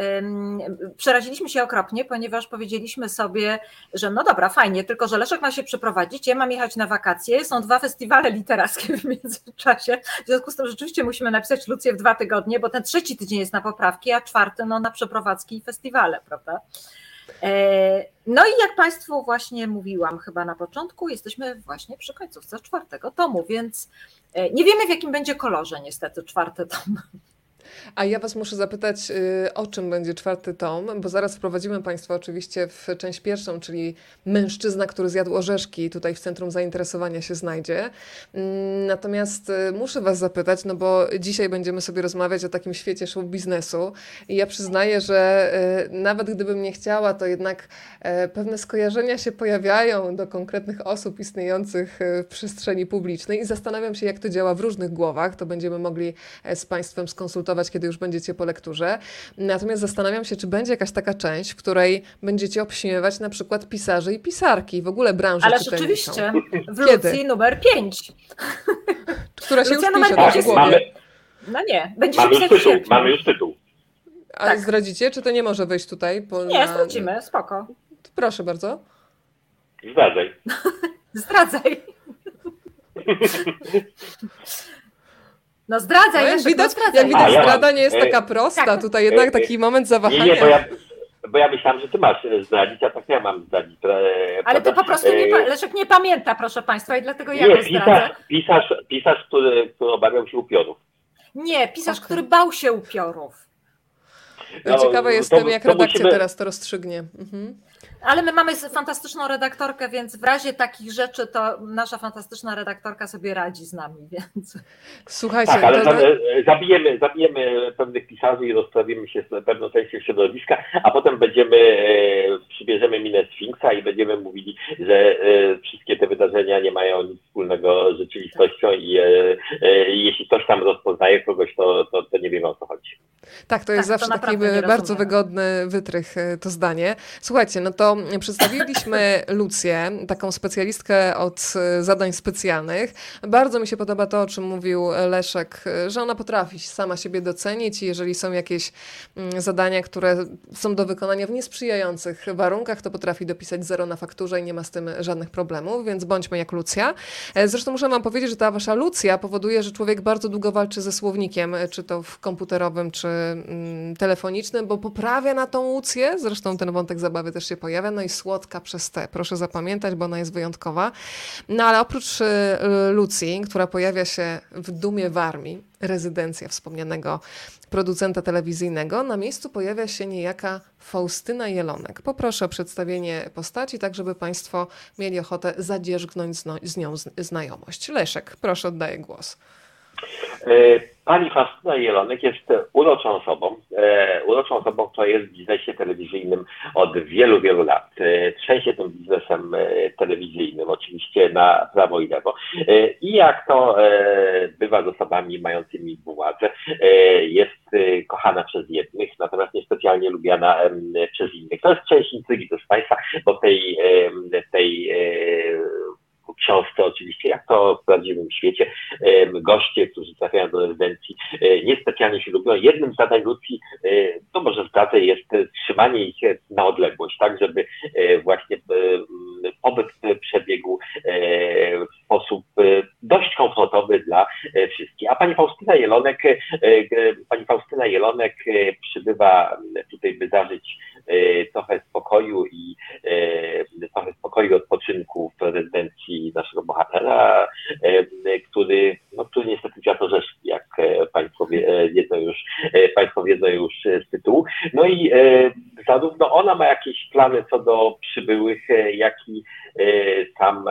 przeraziliśmy się okropnie, ponieważ powiedzieliśmy sobie, że no dobra, fajnie, tylko że Leszek ma się przeprowadzić, ja mam jechać na wakacje, są dwa festiwale literackie w międzyczasie, w związku z tym rzeczywiście musimy napisać Lucję w dwa tygodnie, bo ten trzeci tydzień jest na poprawki, a czwarty no, na przeprowadzki i festiwale, prawda? E, no i jak Państwu właśnie mówiłam chyba na początku, jesteśmy właśnie przy końcówce czwartego tomu, więc e, nie wiemy w jakim będzie kolorze niestety czwarty tom. A ja Was muszę zapytać, y, o czym będzie czwarty tom, bo zaraz wprowadzimy Państwa oczywiście w część pierwszą, czyli mężczyzna, który zjadł orzeszki, tutaj w centrum zainteresowania się znajdzie. Mm, natomiast y, muszę Was zapytać, no bo dzisiaj będziemy sobie rozmawiać o takim świecie show biznesu i ja przyznaję, że y, nawet gdybym nie chciała, to jednak e, pewne skojarzenia się pojawiają do konkretnych osób istniejących w przestrzeni publicznej i zastanawiam się, jak to działa w różnych głowach. To będziemy mogli e, z Państwem skonsultować kiedy już będziecie po lekturze. Natomiast zastanawiam się, czy będzie jakaś taka część, w której będziecie obśmiewać na przykład pisarzy i pisarki, w ogóle branży Ale rzeczywiście, w Lucji numer 5. Która się Lucja już pisze tak, mamy, No nie, będzie mamy już tytuł, mamy już tytuł. A tak. zdradzicie, czy to nie może wejść tutaj? Po, nie, na... zdradzimy, spoko. Proszę bardzo. Zdradzaj. Zdradzaj. No zdradzaj, no, jak widać, no jak widać ja zdrada nie jest taka prosta, tak. tutaj jednak taki moment zawahania. Nie, nie, bo ja, bo ja myślałam, że ty masz e, zdradzić, a tak ja mam zdradzić. Ale to po prostu nie, e, Leszek nie pamięta, proszę Państwa, i dlatego ja nie, go zdradzę. Pisarz, pisarz który, który obawiał się upiorów. Nie, pisarz, który bał się upiorów. No, Ciekawa jestem, to, jak to redakcja musimy... teraz to rozstrzygnie. Mhm. Ale my mamy fantastyczną redaktorkę, więc w razie takich rzeczy to nasza fantastyczna redaktorka sobie radzi z nami, więc. Słuchajcie, tak, ale to... zabijemy, zabijemy pewnych pisarzy i rozprawimy się z pewną częścią środowiska, a potem będziemy, e, przybierzemy minę Sfinksa i będziemy mówili, że e, wszystkie te wydarzenia nie mają nic wspólnego z rzeczywistością i e, jeśli ktoś tam rozpoznaje kogoś, to, to, to nie wiemy o co chodzi. Tak, to jest tak, zawsze to taki bardzo wygodny wytrych e, to zdanie. Słuchajcie, no to przedstawiliśmy Lucję, taką specjalistkę od e, zadań specjalnych. Bardzo mi się podoba to, o czym mówił Leszek, e, że ona potrafi sama siebie docenić i jeżeli są jakieś mm, zadania, które są do wykonania w niesprzyjających warunkach, to potrafi dopisać zero na fakturze i nie ma z tym żadnych problemów, więc bądźmy jak Lucja. Zresztą muszę wam powiedzieć, że ta wasza Lucja powoduje, że człowiek bardzo długo walczy ze słownikiem, czy to w komputerowym, czy Mm, telefonicznym, bo poprawia na tą łucję, zresztą ten wątek zabawy też się pojawia, no i słodka przez te, proszę zapamiętać, bo ona jest wyjątkowa. No ale oprócz y, Lucji, która pojawia się w Dumie w Armii, rezydencja wspomnianego producenta telewizyjnego, na miejscu pojawia się niejaka Faustyna Jelonek. Poproszę o przedstawienie postaci, tak żeby Państwo mieli ochotę zadzierzgnąć z nią znajomość. Leszek, proszę, oddaję głos. E, pani Faustyna Jelonek jest uroczą osobą, e, uroczą osobą, która jest w biznesie telewizyjnym od wielu, wielu lat. E, trzęsie tym biznesem telewizyjnym, oczywiście na prawo i lewo. I jak to bywa z osobami mającymi władzę, jest kochana przez jednych, natomiast niespecjalnie lubiana przez innych. To jest część intrygi, proszę Państwa, bo tej, tej książce oczywiście, jak to w prawdziwym świecie, goście, którzy trafiają do rezydencji, e, niespecjalnie się lubią. Jednym z zadań Lucji, e, to może zdradzę, jest trzymanie ich na odległość, tak, żeby e, właśnie pobyt przebiegł sposób dość komfortowy dla wszystkich. A pani Faustyna Jelonek, pani Faustyna Jelonek przybywa tutaj, by zażyć trochę spokoju i trochę spokoju odpoczynku w rezydencji naszego bohatera, który, no, który niestety to rzecz, jak e, Państwo e, wiedzą już, e, Państwo wiedzą już z tytułu. No i zarówno ona ma jakieś plany co do przybyłych, jak i sam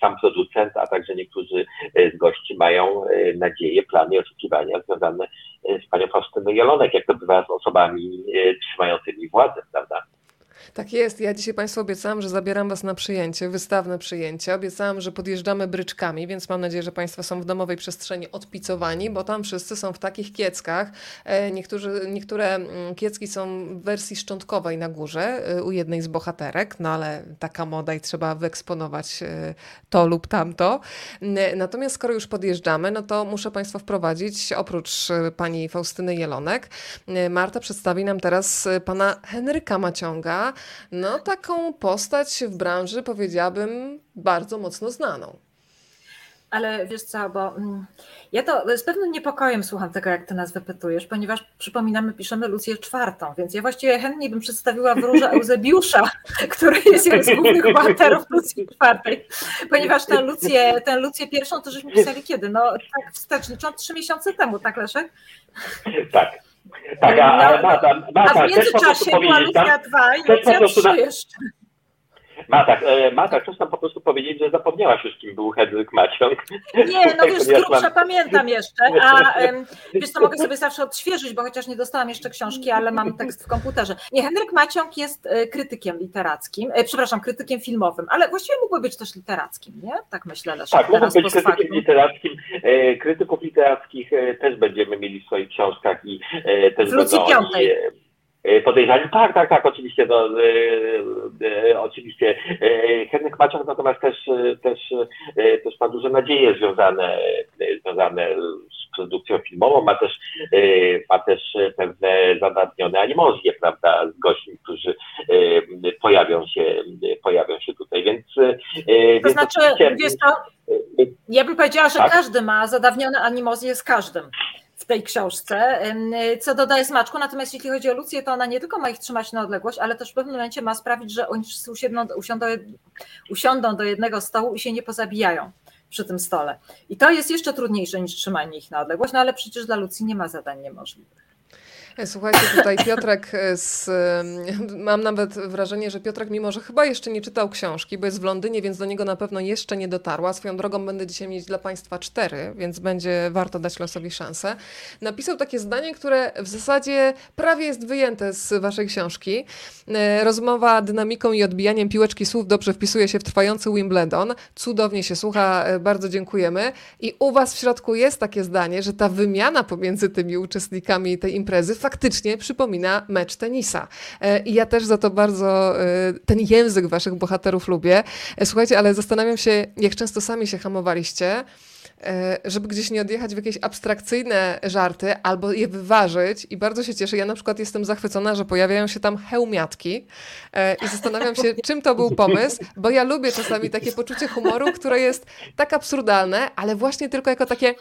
sam producent, a także niektórzy z gości mają nadzieje, plany i oczekiwania związane z panią Faustyną Jelonek, jak to bywa z osobami trzymającymi władzę, prawda? Tak jest. Ja dzisiaj Państwu obiecałam, że zabieram Was na przyjęcie, wystawne przyjęcie. Obiecałam, że podjeżdżamy bryczkami, więc mam nadzieję, że Państwo są w domowej przestrzeni odpicowani, bo tam wszyscy są w takich kieckach. E, niektórzy, niektóre mm, kiecki są w wersji szczątkowej na górze e, u jednej z bohaterek, no ale taka moda i trzeba wyeksponować e, to lub tamto. Natomiast skoro już podjeżdżamy, no to muszę Państwa wprowadzić, oprócz pani Faustyny Jelonek, Marta przedstawi nam teraz pana Henryka Maciąga, no taką postać w branży powiedziałabym bardzo mocno znaną. Ale wiesz co, bo mm, ja to z pewnym niepokojem słucham tego, jak ty nas wypytujesz, ponieważ przypominamy, piszemy Lucję czwartą, więc ja właściwie chętnie bym przedstawiła wróżę Eusebiusza, który jest jednym z głównych bohaterów Lucji czwartej, ponieważ tę Lucję, tę Lucję pierwszą to żeśmy pisali kiedy? No tak wstecz, trzy miesiące temu, tak Leszek? Tak. Tak, a, a, no, a, a w międzyczasie była Lucja 2 i Lucja 3 jeszcze. Matak, e, Matak, chcesz tam po prostu powiedzieć, że zapomniałaś już, kim był Hedryk Maciąg. Nie, no wiesz, z grubsza pamiętam jeszcze, a wiesz co, mogę sobie zawsze odświeżyć, bo chociaż nie dostałam jeszcze książki, ale mam tekst w komputerze. Nie, Henryk Maciąg jest e, krytykiem literackim, e, przepraszam, krytykiem filmowym, ale właściwie mógłby być też literackim, nie? Tak myślę, Leszek, Tak, mógłby być krytykiem literackim. Krytyków literackich też będziemy mieli w swoich książkach i też w będą Piątej. oni podejrzani. Tak, tak, tak, oczywiście. No, e, e, oczywiście e, Henryk Maciak natomiast też, e, też, e, też ma duże nadzieje związane, związane z produkcją filmową, ma też, ma też pewne zadanione animozje, prawda, z gośćmi, którzy pojawią się, pojawią się tutaj, więc... To znaczy, wiesz to, ja bym powiedziała, że tak? każdy ma zadawnione animozje z każdym w tej książce, co dodaje smaczku. Natomiast jeśli chodzi o Lucję, to ona nie tylko ma ich trzymać na odległość, ale też w pewnym momencie ma sprawić, że oni wszyscy usiądą, usiądą, do jednego stołu i się nie pozabijają przy tym stole. I to jest jeszcze trudniejsze niż trzymanie ich na odległość, no ale przecież dla Lucji nie ma zadań niemożliwych. E, słuchajcie, tutaj Piotrek, e, z, mam nawet wrażenie, że Piotrek, mimo że chyba jeszcze nie czytał książki, bo jest w Londynie, więc do niego na pewno jeszcze nie dotarła. Swoją drogą będę dzisiaj mieć dla Państwa cztery, więc będzie warto dać losowi szansę. Napisał takie zdanie, które w zasadzie prawie jest wyjęte z Waszej książki. E, rozmowa dynamiką i odbijaniem piłeczki słów dobrze wpisuje się w trwający Wimbledon. Cudownie się słucha, bardzo dziękujemy. I u Was w środku jest takie zdanie, że ta wymiana pomiędzy tymi uczestnikami tej imprezy faktycznie przypomina mecz tenisa. E, I ja też za to bardzo e, ten język waszych bohaterów lubię. E, słuchajcie, ale zastanawiam się, jak często sami się hamowaliście żeby gdzieś nie odjechać w jakieś abstrakcyjne żarty albo je wyważyć. I bardzo się cieszę. Ja na przykład jestem zachwycona, że pojawiają się tam hełmiatki i zastanawiam się, czym to był pomysł, bo ja lubię czasami takie poczucie humoru, które jest tak absurdalne, ale właśnie tylko jako takie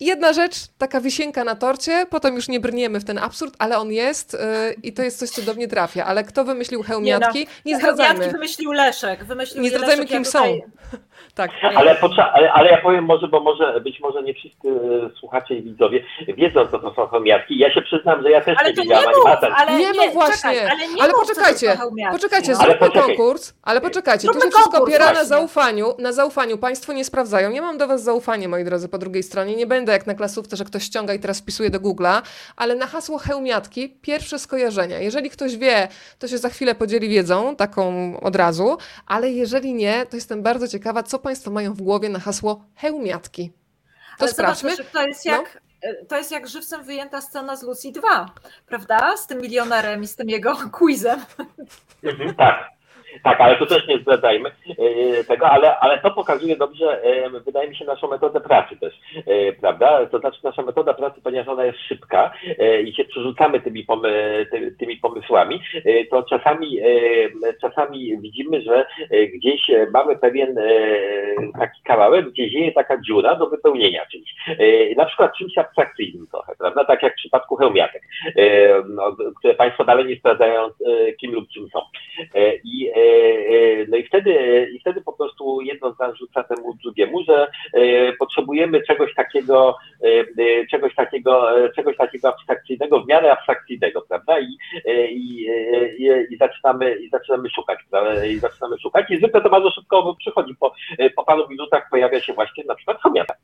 Jedna rzecz, taka wisienka na torcie, potem już nie brniemy w ten absurd, ale on jest yy, i to jest coś, co do mnie trafia. Ale kto wymyślił hełmiatki? Nie, no, nie zdradzajmy. Hełmiatki wymyślił Leszek. Wymyślił nie zdradzajmy, Leszek, kim ja tutaj... są. Tak. Ale, ale, ale, ja powiem może, bo może być może nie wszyscy e, słuchacze i widzowie wiedzą, co to są hełmiatki. Ja się przyznam, że ja też ale nie wiedziałam animacji. Ale nie, nie, no właśnie. Czekaj, ale, nie ale poczekajcie, poczekajcie, no. zróbmy konkurs. Ale poczekajcie, zróbmy to się wszystko opiera na zaufaniu. Na zaufaniu. Państwo nie sprawdzają. Nie mam do was zaufania, moi drodzy, po drugiej stronie. Nie będę jak na klasówce, że ktoś ściąga i teraz wpisuję do Google'a, ale na hasło hełmiatki pierwsze skojarzenia. Jeżeli ktoś wie, to się za chwilę podzieli wiedzą, taką od razu, ale jeżeli nie, to jestem bardzo ciekawa, co Państwo mają w głowie na hasło hełmiatki. To ale sprawdźmy. Zobacz, to jest jak... No to jest jak żywcem wyjęta scena z Lucy 2, prawda? Z tym milionerem i z tym jego quizem. Mhm, tak. Tak, ale to też nie zdradzajmy e, tego, ale, ale to pokazuje dobrze, e, wydaje mi się, naszą metodę pracy też, e, prawda? To znaczy nasza metoda pracy, ponieważ ona jest szybka i się przerzucamy tymi, pomy, tymi pomysłami, to czasami, czasami widzimy, że gdzieś mamy pewien taki kawałek, gdzie dzieje taka dziura do wypełnienia czymś. Na przykład czymś abstrakcyjnym trochę, prawda? Tak jak w przypadku hełmiatek, no, które Państwo dalej nie sprawdzają, kim lub czym są. I no i wtedy, i wtedy po prostu jedno z nas rzuca temu drugiemu, że e, potrzebujemy czegoś takiego, czegoś takiego, czegoś takiego abstrakcyjnego, w miarę abstrakcyjnego, prawda? I, i, i, i zaczynamy, i zaczynamy szukać, prawda? I zaczynamy szukać. I zwykle to bardzo szybko przychodzi. Po, po paru minutach pojawia się właśnie na przykład homiata.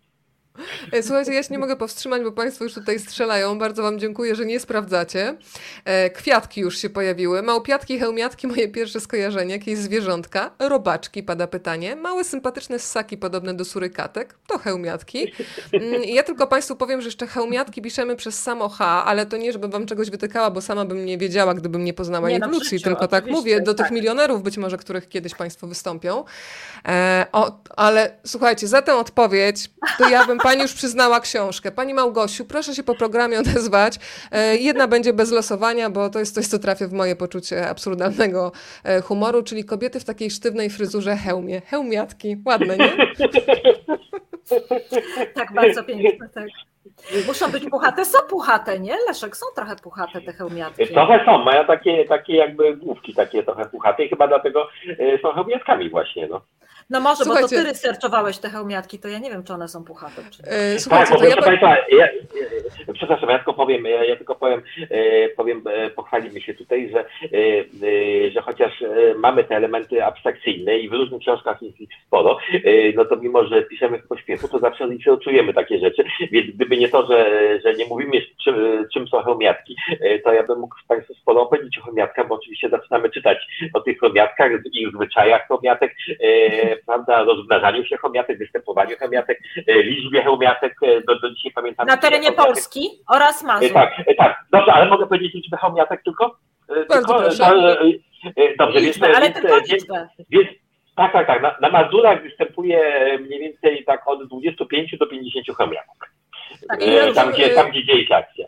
E, słuchajcie, ja się nie mogę powstrzymać, bo Państwo już tutaj strzelają. Bardzo Wam dziękuję, że nie sprawdzacie. E, kwiatki już się pojawiły. Małpiatki, hełmiatki, moje pierwsze skojarzenie. Jakieś zwierzątka. Robaczki, pada pytanie. Małe, sympatyczne ssaki podobne do surykatek. To hełmiatki. Mm, ja tylko Państwu powiem, że jeszcze hełmiatki piszemy przez samo H, ale to nie, żebym Wam czegoś wytykała, bo sama bym nie wiedziała, gdybym nie poznała nie. No, tylko tak mówię do tak. tych milionerów być może, których kiedyś Państwo wystąpią. E, o, ale słuchajcie, za tę odpowiedź to ja bym Pani już przyznała książkę. Pani Małgosiu, proszę się po programie odezwać. E, jedna będzie bez losowania, bo to jest coś, co trafia w moje poczucie absurdalnego e, humoru, czyli kobiety w takiej sztywnej fryzurze hełmie. Hełmiatki. Ładne, nie? Tak, bardzo piękne, tak. Muszą być puchate, są puchate, nie? Leszek, są trochę puchate te hełmiatki. Trochę są, mają takie, takie jakby główki takie trochę puchate i chyba dlatego e, są hełmiatkami właśnie, no. No może, Słuchajcie. bo to ty researchowałeś te hełmiatki, to ja nie wiem, czy one są puchate. Czy... Yy, słuchajcie, tak, to ja... Państwa, ja, przepraszam, ja tylko powiem, ja, ja tylko powiem, e, powiem, e, pochwalimy się tutaj, że, że chociaż mamy te elementy abstrakcyjne i w różnych książkach jest ich sporo, no to mimo, że piszemy w pośpiechu, to zawsze czujemy takie rzeczy, więc gdyby nie to, że, że nie mówimy czym, czym są hełmiatki, to ja bym mógł Państwu sporo opowiedzieć o hełmiatkach, bo oczywiście zaczynamy czytać o tych hełmiatkach, ich zwyczajach hełmiatek, prawda, rozmnażaniu się chomiatek, występowaniu chomiatek, e, liczbie chomiatek, e, do, do dzisiaj pamiętam. Na terenie Polski oraz Mazur. Tak, tak, dobrze, ale mogę powiedzieć liczbę chomiatek tylko? Bardzo tylko. Dobrze, liczbę, więc, ale więc, tylko liczbę. Więc, tak, tak, tak. Na, na Mazurach występuje mniej więcej tak od 25 do 50 chomiatek. Tak, tam, gdzie, tam, gdzie dzieje się akcja.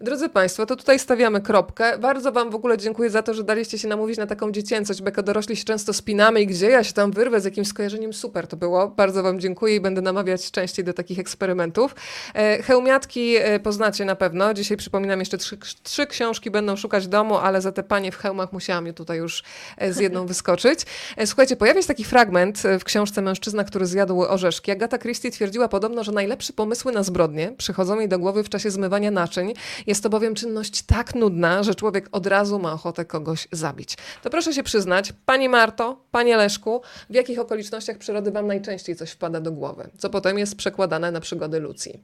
Drodzy Państwo, to tutaj stawiamy kropkę. Bardzo Wam w ogóle dziękuję za to, że daliście się namówić na taką dziecięcość, bo jako dorośli się często spinamy i gdzie ja się tam wyrwę z jakimś skojarzeniem, super to było. Bardzo Wam dziękuję i będę namawiać częściej do takich eksperymentów. E, hełmiatki e, poznacie na pewno. Dzisiaj przypominam, jeszcze trzy, trzy książki będą szukać domu, ale za te panie w hełmach musiałam je tutaj już e, z jedną wyskoczyć. Słuchajcie, pojawia się taki fragment w książce Mężczyzna, który zjadł orzeszki. Agata Christie twierdziła podobno, że najlepsze pomysły na zbrodnie przychodzą jej do głowy w czasie zmywania naczyń Jest to bowiem czynność tak nudna, że człowiek od razu ma ochotę kogoś zabić. To proszę się przyznać, Pani Marto, Panie Leszku, w jakich okolicznościach przyrody Wam najczęściej coś wpada do głowy, co potem jest przekładane na przygody Lucji?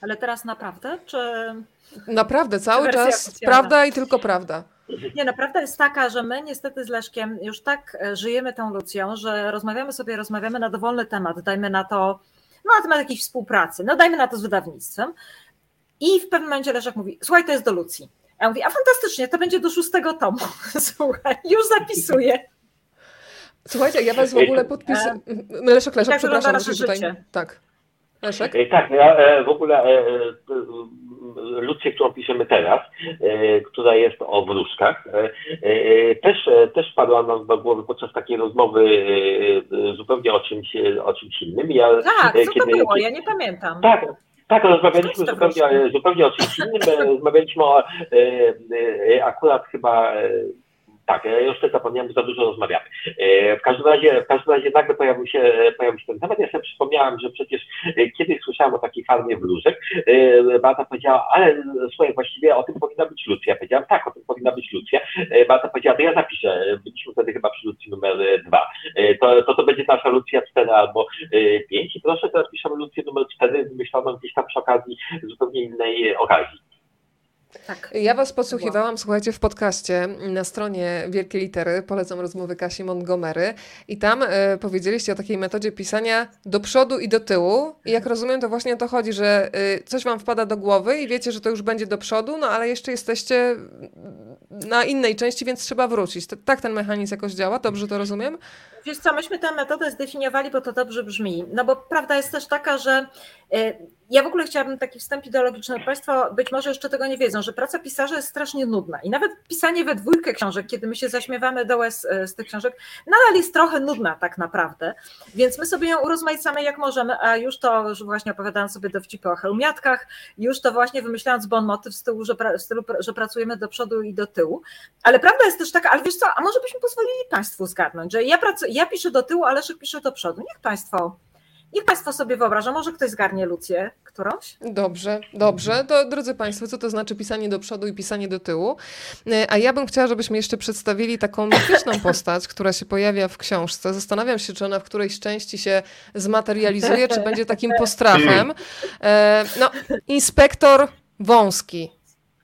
Ale teraz naprawdę, czy... Naprawdę, cały czas oficjalna. prawda i tylko prawda. Nie, no prawda jest taka, że my niestety z Leszkiem już tak e, żyjemy tą Lucją, że rozmawiamy sobie, rozmawiamy na dowolny temat, dajmy na to, no na temat jakiejś współpracy, no dajmy na to z wydawnictwem i w pewnym momencie Leszek mówi, słuchaj, to jest do Lucji. A ja mówię, a fantastycznie, to będzie do szóstego tomu. Słuchaj, już zapisuję. Słuchajcie, ja was w ogóle podpisuję. Leszek, Leszek, jak wygląda przepraszam. nasze tutaj... życie? Tak. Leszek? E, Tak, ja e, w ogóle e, e, Lucję, którą piszemy teraz, e, która jest o wróżkach, e, e, też, e, też padła nam do głowy podczas takiej rozmowy e, e, zupełnie o czymś, e, o czymś innym. Ja, Tak, e, co to kiedy- było? Ja nie pamiętam. Tak, tak, rozmawialiśmy zupełnie, zupełnie o czymś innym. e, Rozmawialiśmy o, e, e, akurat chyba, e, tak, ja już też zapomniałem, za dużo rozmawiamy. E, W każdym razie, w każdym razie nagle pojawił się, pojawił się ten temat. Ja sobie przypomniałem, że przecież e, kiedyś słyszałem o takiej farmie wróżek. E, Beata powiedziała, ale e, słuchaj, właściwie o tym powinna być Lucja. Ja powiedziałem, tak, o tym powinna być Lucja. E, Beata powiedziała, to ja zapiszę. Byliśmy wtedy chyba przy Lucji numer e, dwa. E, To, to, to będzie nasza Lucja 4 albo 5 i proszę, teraz piszemy Lucję numer 4, wymyśloną gdzieś tam przy okazji zupełnie innej e, okazji. Tak. Ja was podsłuchiwałam, słuchajcie, w podcaście na stronie Wielkie Litery, polecam rozmowy Kasi Montgomery i tam e, powiedzieliście o takiej metodzie pisania do przodu i do tyłu i jak rozumiem, to właśnie o to chodzi, że e, coś wam wpada do głowy i wiecie, że to już będzie do przodu, no ale jeszcze jesteście na innej części, więc trzeba wrócić. To, tak ten mechanizm jakoś działa? Dobrze to rozumiem? Wiesz co, myśmy tę metodę zdefiniowali, bo to dobrze brzmi. No bo prawda jest też taka, że e, ja w ogóle chciałabym taki wstęp ideologiczny. Państwo być może jeszcze tego nie wiedzą, że praca pisarza jest strasznie nudna. I nawet pisanie we dwójkę książek, kiedy my się zaśmiewamy do łez e, z tych książek, nadal jest trochę nudna tak naprawdę. Więc my sobie ją urozmaicamy jak możemy, a już to, że właśnie opowiadałam sobie dowcipy o hełmiatkach, już to właśnie wymyślając bon motyw z tyłu, że, pra, w stylu, że pracujemy do przodu i do tyłu. Ale prawda jest też taka, ale wiesz co, a może byśmy pozwolili Państwu zgadnąć, że ja, pracuję, ja piszę do tyłu, a Leszek pisze do przodu. Niech Państwo, niech Państwo sobie wyobrażą, może ktoś zgarnie Lucję którąś? Dobrze, dobrze. To drodzy Państwo, co to znaczy pisanie do przodu i pisanie do tyłu? E, A ja bym chciała, żebyśmy jeszcze przedstawili taką mityczną postać, która się pojawia w książce. Zastanawiam się, czy ona w którejś części się zmaterializuje, czy będzie takim postrachem. E, No, inspektor wąski.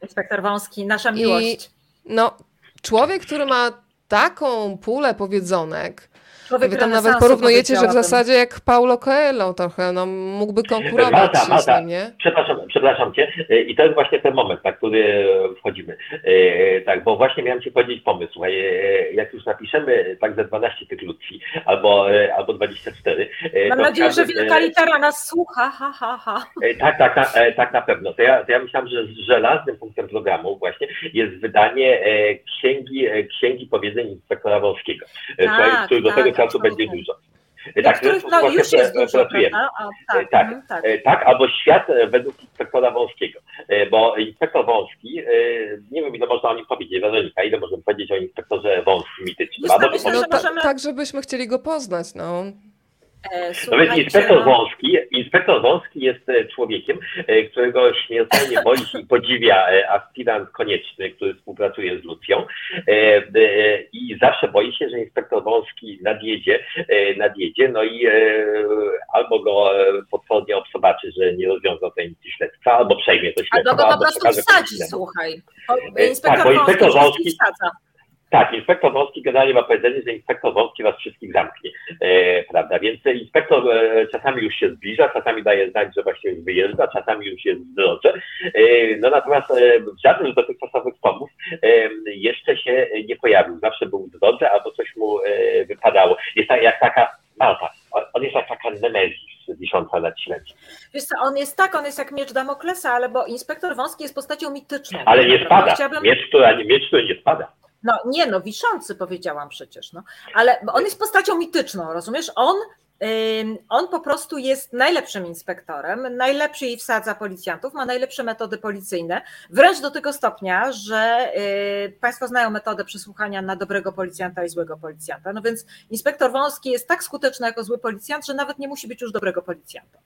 Inspektor Wąski, nasza miłość. No, człowiek, który ma taką pulę powiedzonek, Człowiek Wy tam nawet porównujecie, że w zasadzie jak Paulo Coelho trochę, no mógłby konkurować Marta, Marta. nim, nie? Przepraszam, przepraszam cię. I to jest właśnie ten moment, na który wchodzimy. E, Tak, bo właśnie miałem ci powiedzieć pomysł. Słuchaj, e, jak już napiszemy tak ze 12 tych Lucji, albo, e, albo 24. e, Mam nadzieję, że każdym, e, wielka litera nas słucha, ha, ha, ha. Tak, tak, tak, tak na pewno. To ja, to ja myślałem, że żelaznym punktem programu właśnie jest wydanie księgi, księgi powiedzeń inspektora Wąskiego, e, Tak, słuchaj, których do tak, tego czasu będzie dużo. E, Tak, których to no, właśnie już jest dużo, pracujemy. prawda? A, tak, tak. mhm, tak. E, Tak, albo świat e, według inspektora Wąskiego, E, bo inspektor Wąski, e, nie wiem ile można o nim powiedzieć, Weronika, ile możemy powiedzieć o inspektorze Wąskim mitycznym, No możemy- tak, żebyśmy chcieli go poznać, no. E, No więc inspektor no, Wąski, inspektor Wąski jest e, człowiekiem, e, którego śmiertelnie boi się i podziwia aspirant konieczny, który współpracuje z Lucją i zawsze boi się, że inspektor Wąski nadjedzie, nadjedzie no i albo go potwornie obsobaczy, że nie rozwiązał tajemnicy śledztwa, albo przejmie to śledztwo, Albo go po prostu wsadzi, słuchaj. Inspektor tak, bo inspektor Wąski Wąski-. Tak, inspektor Wąski generalnie ma powiedzenie, że inspektor Wąski was wszystkich zamknie, e, prawda? Więc inspektor e, czasami już się zbliża, czasami daje znać, że właśnie już wyjeżdża, czasami już jest w drodze. E, no natomiast e, w żadnym z dotychczasowych tomów e, jeszcze się nie pojawił. Zawsze był w drodze albo coś mu e, wypadało. Jest tak, jak taka Malta. On- jest jak taka Nemezis wisząca nad śledztwem. Wiesz co, on jest tak, on jest jak miecz Damoklesa, ale bo inspektor Wąski jest postacią mityczną. Ale nie spada. Chciałabym... Miecz, która, miecz, który nie spada. No nie, no wiszący powiedziałam przecież, no. Ale on jest postacią mityczną, rozumiesz? On, on po prostu jest najlepszym inspektorem, najlepiej wsadza policjantów, ma najlepsze metody policyjne, wręcz do tego stopnia, że y, Państwo znają metodę przesłuchania na dobrego policjanta i złego policjanta. No więc inspektor Wąski jest tak skuteczny jako zły policjant, że nawet nie musi być już dobrego policjanta.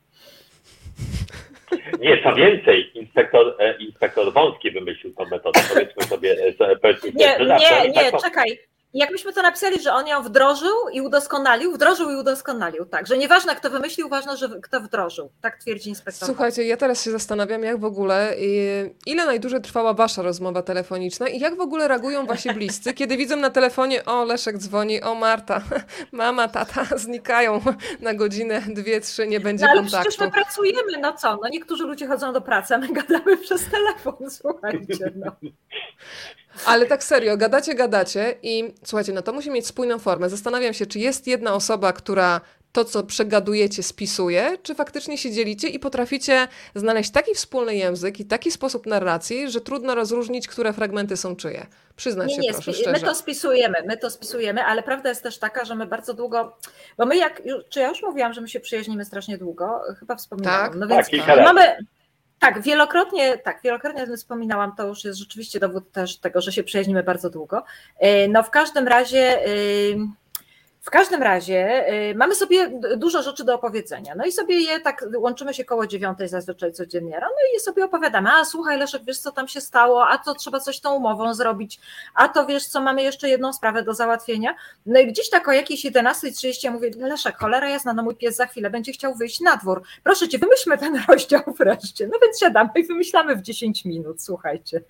Nie, co więcej, inspektor, e, inspektor Wąski wymyślił tą metodę. Powiedzmy sobie, powiedzmy Nie, sobie, że nie, tak, nie, tak, czekaj. Jakbyśmy to napisali, że on ją wdrożył i udoskonalił, wdrożył i udoskonalił. Tak, że nieważne kto wymyślił, ważne, że kto wdrożył. Tak twierdzi inspektor. Słuchajcie, ja teraz się zastanawiam, jak w ogóle, ile najdłużej trwała wasza rozmowa telefoniczna i jak w ogóle reagują wasi bliscy, kiedy widzą na telefonie, o Leszek dzwoni, o Marta, mama, tata znikają na godzinę, dwie, trzy, nie będzie No ale kontaktu. przecież my pracujemy, no co? No niektórzy ludzie chodzą do pracy, a my gadamy przez telefon, słuchajcie. No. Ale tak serio, gadacie, gadacie i słuchajcie, no to musi mieć spójną formę. Zastanawiam się, czy jest jedna osoba, która to, co przegadujecie, spisuje, czy faktycznie się dzielicie i potraficie znaleźć taki wspólny język i taki sposób narracji, że trudno rozróżnić, które fragmenty są czyje. Przyznać Nie, się nie, proszę, spi- my szczerze. to spisujemy, my to spisujemy, ale prawda jest też taka, że my bardzo długo, bo my jak, czy ja już mówiłam, że my się przyjaźnimy strasznie długo, chyba wspominałam. Tak, no tak, więc razy. mamy, tak, wielokrotnie, tak, wielokrotnie wspominałam, to już jest rzeczywiście dowód też tego, że się przyjaźnimy bardzo długo. Yy, No w każdym razie, w każdym razie yy, mamy sobie dużo rzeczy do opowiedzenia. No i sobie je tak łączymy się koło dziewiątej zazwyczaj codziennie rano i sobie opowiadamy. A słuchaj, Leszek, wiesz co tam się stało, a to trzeba coś tą umową zrobić, a to wiesz co, mamy jeszcze jedną sprawę do załatwienia. No i gdzieś tak o jakiejś 11.30 ja mówię, Leszek, cholera jasna, no mój pies za chwilę będzie chciał wyjść na dwór. Proszę cię, wymyślmy ten rozdział wreszcie. No więc siadamy i wymyślamy w 10 minut, słuchajcie.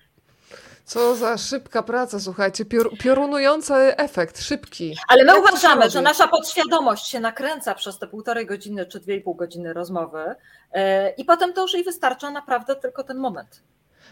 Co za szybka praca, słuchajcie, pior piorunujący efekt, szybki. Ale my Jak uważamy, że nasza podświadomość się nakręca przez te półtorej godziny czy dwie i pół godziny rozmowy yy, i potem to już jej wystarcza naprawdę tylko ten moment.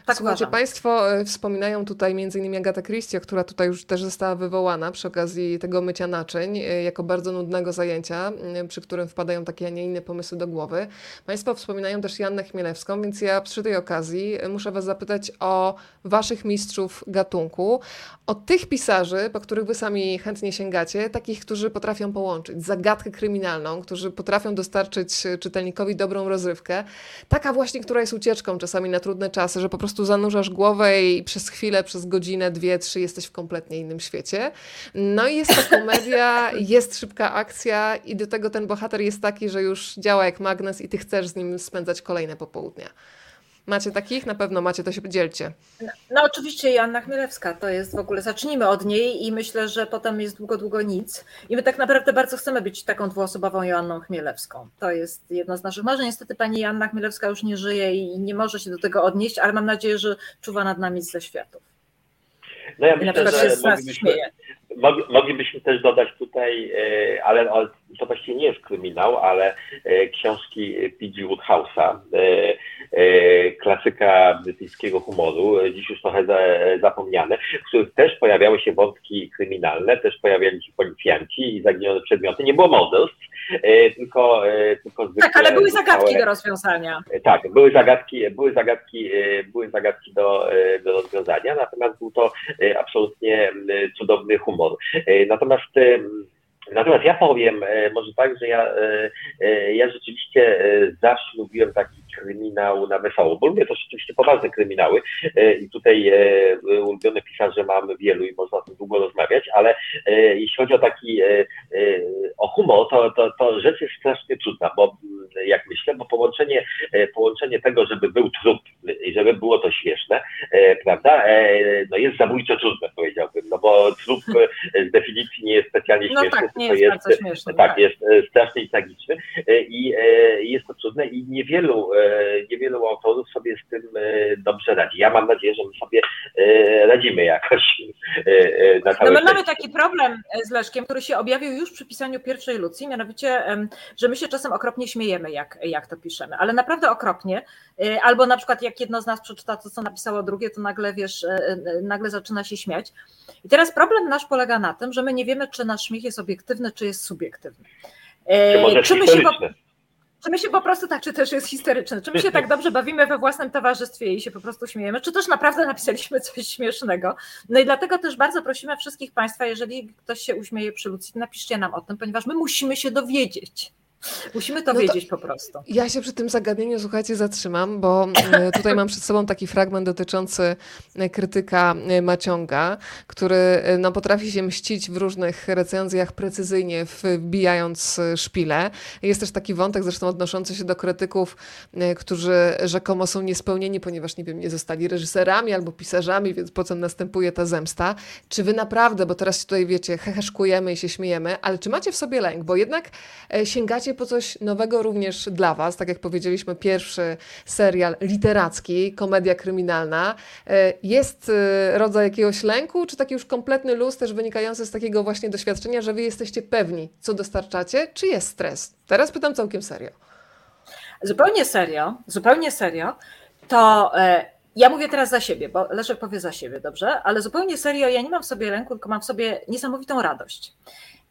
Tak Słuchajcie, uważam. Państwo e, wspominają tutaj innymi Agatę Christie, która tutaj już też została wywołana przy okazji tego mycia naczyń, e, jako bardzo nudnego zajęcia, przy którym wpadają takie, a nie inne pomysły do głowy. Państwo wspominają też Jannę Chmielewską, więc ja przy tej okazji e, muszę Was zapytać o Waszych mistrzów gatunku, o tych pisarzy, po których Wy sami chętnie sięgacie, takich, którzy potrafią połączyć zagadkę kryminalną, którzy potrafią dostarczyć czytelnikowi dobrą rozrywkę, taka właśnie, która jest ucieczką czasami na trudne czasy, że po prostu zanurzasz głowę i przez chwilę, przez godzinę, dwie, trzy jesteś w kompletnie innym świecie. No i jest to komedia, jest szybka akcja i do tego ten bohater jest taki, że już działa jak magnes i ty chcesz z nim spędzać kolejne popołudnia. Macie takich? Na pewno macie, to się podzielcie. No oczywiście Joanna Chmielewska to jest w ogóle, zacznijmy od niej i myślę, że potem jest długo, długo nic. I my tak naprawdę bardzo chcemy być taką dwuosobową Joanną Chmielewską. To jest jedno z naszych marzeń. Niestety pani Joanna Chmielewska już nie żyje i nie może się do tego odnieść, ale mam nadzieję, że czuwa nad nami ze światów. No ja myślę, że moglibyśmy, moglibyśmy też dodać tutaj, e, ale o- to właściwie nie jest kryminał, ale e, książki P.G. Woodhouse'a, e, e, klasyka brytyjskiego humoru, dziś już trochę za, zapomniane, w których też pojawiały się wątki kryminalne, też pojawiali się policjanci i zaginione przedmioty. Nie było morderstw, tylko, tylko zwykle... Tak, ale były zagadki do rozwiązania. tak, były zagadki, były zagadki, były zagadki do, do rozwiązania, natomiast był to absolutnie cudowny humor. Natomiast Natomiast ja powiem, e, może tak, że ja, e, e, ja rzeczywiście zawsze lubiłem taki kryminał na wesoło, bo lubię to rzeczywiście poważne kryminały e, i tutaj e, ulubione pisarze mamy wielu i można o tym długo rozmawiać, ale e, jeśli chodzi o taki o humor, to, to, to rzecz jest strasznie trudna, bo mm, jak myślę, bo połączenie, połączenie tego, żeby był trup i żeby było to śmieszne, prawda, no jest zabójczo trudne powiedziałbym, no bo trup z definicji nie jest specjalnie No śmieszny, tak, nie tylko jest bardzo śmieszny. tak, jest e, strasznie i tragiczny i jest to trudne i niewielu, niewielu autorów sobie z tym e, dobrze radzi. Ja mam nadzieję, że my sobie e, radzimy jakoś e, na No my mamy taki problem z Leszkiem, który się objawił już przy pisaniu pierwszej Lucji, mianowicie, że my się czasem okropnie śmiejemy, jak, jak to piszemy, ale naprawdę okropnie. Albo na przykład jak jedno z nas przeczyta to, co napisało drugie, to nagle, wiesz, nagle zaczyna się śmiać. I teraz problem nasz polega na tym, że my nie wiemy, czy nasz śmiech jest obiektywny, czy jest subiektywny. Czy może Czy my, się po. Czy my się po prostu tak, czy też jest historyczny, czy my się tak dobrze bawimy we własnym towarzystwie i się po prostu śmiejemy, czy też naprawdę napisaliśmy coś śmiesznego. No i dlatego też bardzo prosimy wszystkich Państwa, jeżeli ktoś się uśmieje przy Lucji, napiszcie nam o tym, ponieważ my musimy się dowiedzieć. Musimy to no wiedzieć to po prostu. Ja się przy tym zagadnieniu, słuchajcie, zatrzymam, bo e, tutaj mam przed sobą taki fragment dotyczący e, krytyka e, Maciąga, który no, potrafi się mścić w różnych recenzjach precyzyjnie, wbijając szpile. Jest też taki wątek, zresztą odnoszący się do krytyków, którzy rzekomo są niespełnieni, ponieważ nie wiem, nie zostali reżyserami albo pisarzami, więc po co następuje ta zemsta. Czy wy naprawdę, bo teraz tutaj wiecie, heheszkujemy i się śmiejemy, ale czy macie w sobie lęk? Bo jednak sięgacie po coś nowego również dla Was. Tak jak powiedzieliśmy, pierwszy serial literacki, komedia kryminalna. E, jest e, rodzaj jakiegoś lęku, czy taki już kompletny luz, też wynikający z takiego właśnie doświadczenia, że Wy jesteście pewni, co dostarczacie, czy jest stres? Teraz pytam całkiem serio. Zupełnie serio, zupełnie serio. To e, ja mówię teraz za siebie, bo Leszek powie za siebie, dobrze? Ale zupełnie serio, ja nie mam w sobie lęku, tylko mam w sobie niesamowitą radość.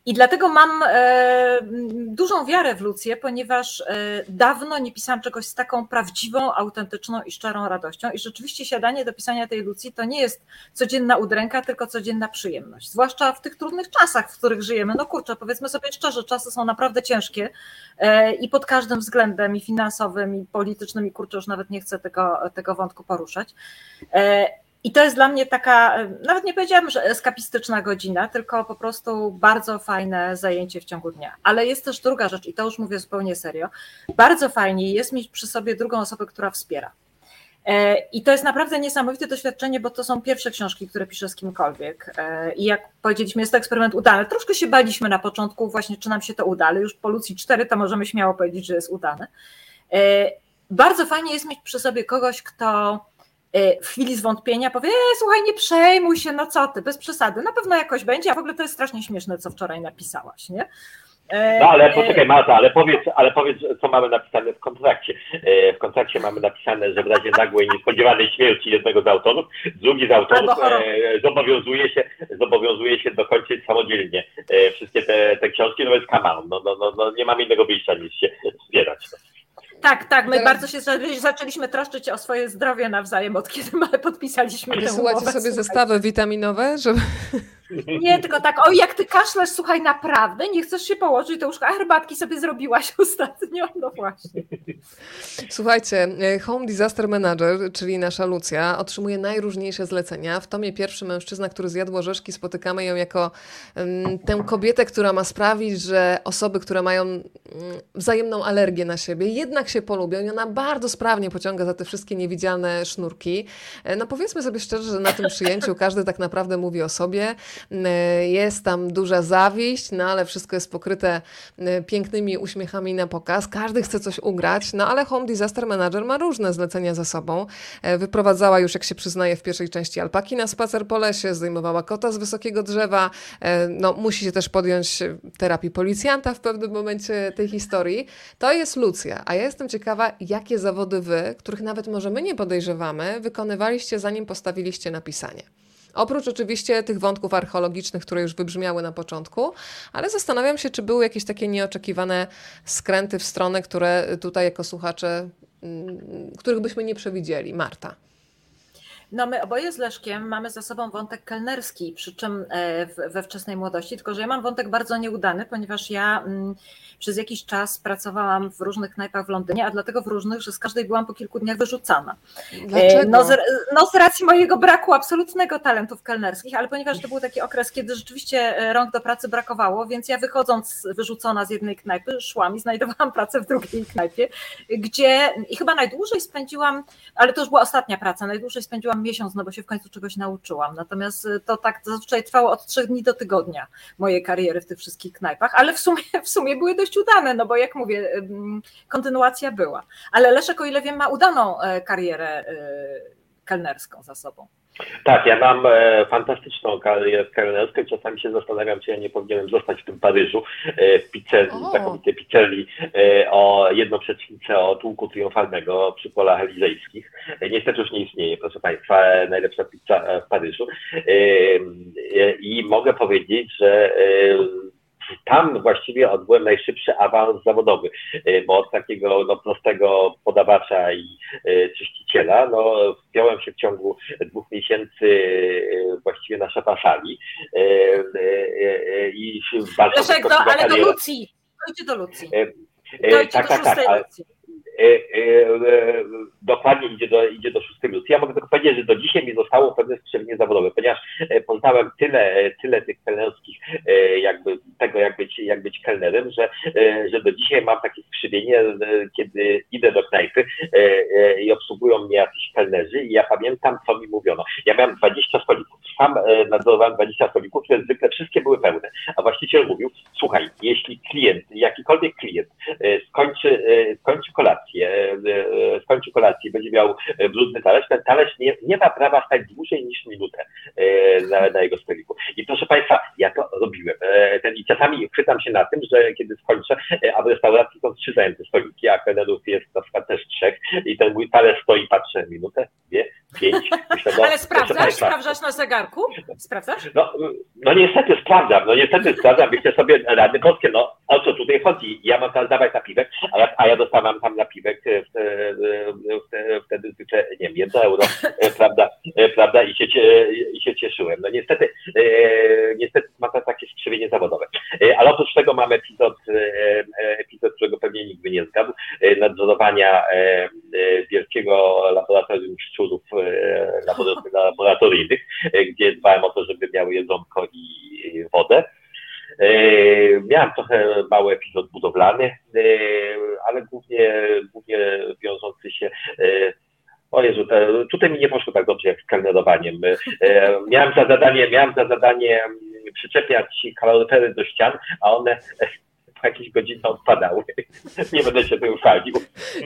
I dlatego mam e, dużą wiarę w Lucję, ponieważ e, dawno nie pisałam czegoś z taką prawdziwą, autentyczną i szczerą radością. I rzeczywiście siadanie do pisania tej Lucji to nie jest codzienna udręka, tylko codzienna przyjemność. Zwłaszcza w tych trudnych czasach, w których żyjemy. No kurczę, powiedzmy sobie szczerze, czasy są naprawdę ciężkie e, i pod każdym względem, i finansowym, i politycznym, i kurczę, już nawet nie chcę tego, tego wątku poruszać. I to jest dla mnie taka, nawet nie powiedziałabym, że eskapistyczna godzina, tylko po prostu bardzo fajne zajęcie w ciągu dnia. Ale jest też druga rzecz, i to już mówię zupełnie serio. Bardzo fajnie jest mieć przy sobie drugą osobę, która wspiera. E, I to jest naprawdę niesamowite doświadczenie, bo to są pierwsze książki, które piszę z kimkolwiek. E, I jak powiedzieliśmy, jest to eksperyment udany. Troszkę się baliśmy na początku, właśnie czy nam się to uda, ale już po Lucji 4 to możemy śmiało powiedzieć, że jest udane. E, bardzo fajnie jest mieć przy sobie kogoś, kto w chwili zwątpienia powie, e, słuchaj, nie przejmuj się, no co ty, bez przesady, na pewno jakoś będzie, a w ogóle to jest strasznie śmieszne, co wczoraj napisałaś, nie? E, no ale poczekaj Marta, ale powiedz, ale powiedz, co mamy napisane w kontrakcie. E, w kontrakcie mamy napisane, że w razie nagłej, niespodziewanej śmierci jednego z autorów, drugi z autorów zobowiązuje się, zobowiązuje się dokończyć samodzielnie wszystkie te, te książki, no jest kaman, no, no, no, no, nie mam innego wyjścia niż się wspierać. Tak, tak, my Teraz... bardzo się zaczęliśmy troszczyć o swoje zdrowie nawzajem, od kiedy podpisaliśmy tę umowę. Słuchajcie sobie zestawy witaminowe, żeby... Nie, tylko tak, o jak ty kaszlesz, słuchaj, naprawdę, nie chcesz się położyć do a herbatki sobie zrobiłaś ostatnio, no właśnie. Słuchajcie, e, Home Disaster Manager, czyli nasza Lucja, otrzymuje najróżniejsze zlecenia. W tomie pierwszy mężczyzna, który zjadł orzeszki, spotykamy ją jako tę kobietę, która ma sprawić, że osoby, które mają um, wzajemną alergię na siebie, jednak się polubią i ona bardzo sprawnie pociąga za te wszystkie niewidzialne sznurki. E, no powiedzmy sobie szczerze, że na tym przyjęciu każdy tak naprawdę mówi o sobie. E, jest tam duża zawiść, no ale wszystko jest pokryte e, pięknymi uśmiechami na pokaz. Każdy chce coś ugrać, no ale Home Disaster Manager ma różne zlecenia za sobą. E, wyprowadzała już, jak się przyznaje, w pierwszej części alpaki na spacer po lesie, zdejmowała kota z wysokiego drzewa. No, musi się też podjąć terapii policjanta w pewnym momencie tej historii. To jest Lucja, a ja jestem ciekawa, jakie zawody wy, których nawet może my nie podejrzewamy, wykonywaliście zanim postawiliście na pisanie. Oprócz oczywiście tych wątków archeologicznych, które już wybrzmiały na początku, ale zastanawiam się, czy były jakieś takie nieoczekiwane skręty w stronę, które tutaj jako słuchacze, mm, których byśmy nie przewidzieli. Marta. No my oboje z Leszkiem mamy za sobą wątek kelnerski, przy czym e, we wczesnej młodości, tylko że ja mam wątek bardzo nieudany, ponieważ ja mm, przez jakiś czas pracowałam w różnych knajpach w Londynie, a dlatego w różnych, że z każdej byłam po kilku dniach wyrzucana. E, Dlaczego? No z, no z racji mojego braku absolutnego talentów kelnerskich, ale ponieważ to był taki okres, kiedy rzeczywiście e, rąk do pracy brakowało, więc ja wychodząc wyrzucona z jednej knajpy, szłam i znajdowałam pracę w drugiej knajpie, gdzie i chyba najdłużej spędziłam, ale to już była ostatnia praca, najdłużej spędziłam miesiąc, no bo się w końcu czegoś nauczyłam. Natomiast y, to tak zazwyczaj trwało od trzech dni do tygodnia mojej kariery w tych wszystkich knajpach, ale w sumie, w sumie były dość udane, no bo jak mówię, kontynuacja była. Ale Leszek, o ile wiem, ma udaną e, karierę e, kelnerską za sobą. Tak, ja mam e, fantastyczną karierę kelnerską i czasami się zastanawiam, czy ja nie powinienem zostać w tym Paryżu, e, w pizzerii, znakomitej pizzerii e, o jedną przecznicę od łuku triumfalnego przy polach elizejskich. E, niestety już nie istnieje, proszę Państwa, e, najlepsza pizza w Paryżu. E, I mogę powiedzieć, że tam właściwie odbyłem najszybszy awans zawodowy, e, bo od takiego no, prostego podawacza i e, czyściciela, no, wpiąłem się w ciągu dwóch miesięcy e, właściwie na szefa sali i bardzo Leszek, do, ale do Lucji, chodźcie do Lucji. tak, tak, tak. Ale, dokładnie idzie do, idzie do. Ja mogę tylko powiedzieć, że do dzisiaj mi zostało pewne skrzywienie zawodowe, ponieważ poznałem tyle, tyle tych kelnerskich, jakby tego, jak być, jak być kelnerem, że, że do dzisiaj mam takie skrzywienie, kiedy idę do knajpy i obsługują mnie jakiś kelnerzy i ja pamiętam, co mi mówiono. Ja miałem 20 stolików, sam nadzorowałem 20 stolików, które zwykle wszystkie były pełne, a właściciel mówił, słuchaj, jeśli klient, jakikolwiek klient skończy, skończy kolację, skończy kolację, będzie miał brudny talerz, ten talerz nie, nie ma prawa stać dłużej niż minutę na, na jego stoliku. I proszę Państwa, ja to robiłem. Ten, I czasami chwytam się na tym, że kiedy skończę, a w restauracji są trzy zajęte stoliki, a kelnerów jest na przykład też trzech i ten mój talerz stoi, patrzę minutę, dwie, pięć. Myślę, no, Ale sprawdzasz? Sprawdzasz na zegarku? Sprawdzasz? No, no niestety sprawdzam, no niestety sprawdzam, myślę sobie rady polskie, no o co tutaj chodzi? Ja mam teraz dawać napiwek, a ja, a ja dostawam tam napiwek wtedy zwykle, nie wiem, jedno euro, prawda, prawda, i się, i się cieszyłem. No niestety, niestety ma to takie skrzywienie zawodowe. Ale oprócz tego mamy epizod, epizod, którego pewnie nikt by nie zgadł, nadzorowania wielkiego laboratorium szczurów laboratoryjnych, gdzie dbałem o to, żeby miały jedzonko i wodę. Miałem trochę mały epizod budowlany, ale głównie, głównie wiążący się o Jezu, tutaj mi nie poszło tak dobrze jak z kelnerowaniem. Miałem za zadanie, miałem za zadanie przyczepiać kaloryfery do ścian, a one po jakiejś godzinie odpadały. Nie będę się tym chwalił.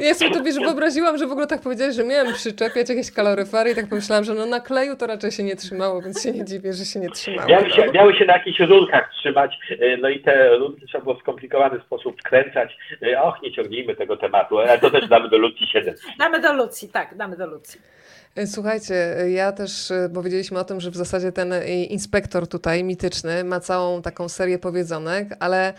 Ja sobie to wiesz, wyobraziłam, że w ogóle tak powiedziałeś, że miałem przyczepiać jakieś kaloryfery i tak pomyślałam, że no na kleju to raczej się nie trzymało, więc się nie dziwię, że się nie trzymało. Miały się, miały się na jakichś rurkach trzymać, no i te rurki trzeba było w skomplikowany sposób wkręcać. Och, nie ciągnijmy tego tematu, ale to też damy do Lucji 7. Damy do Lucji, tak, damy do Lucji. E, słuchajcie, ja też e, powiedzieliśmy o tym, że w zasadzie ten e, inspektor tutaj mityczny ma całą taką serię powiedzonek, ale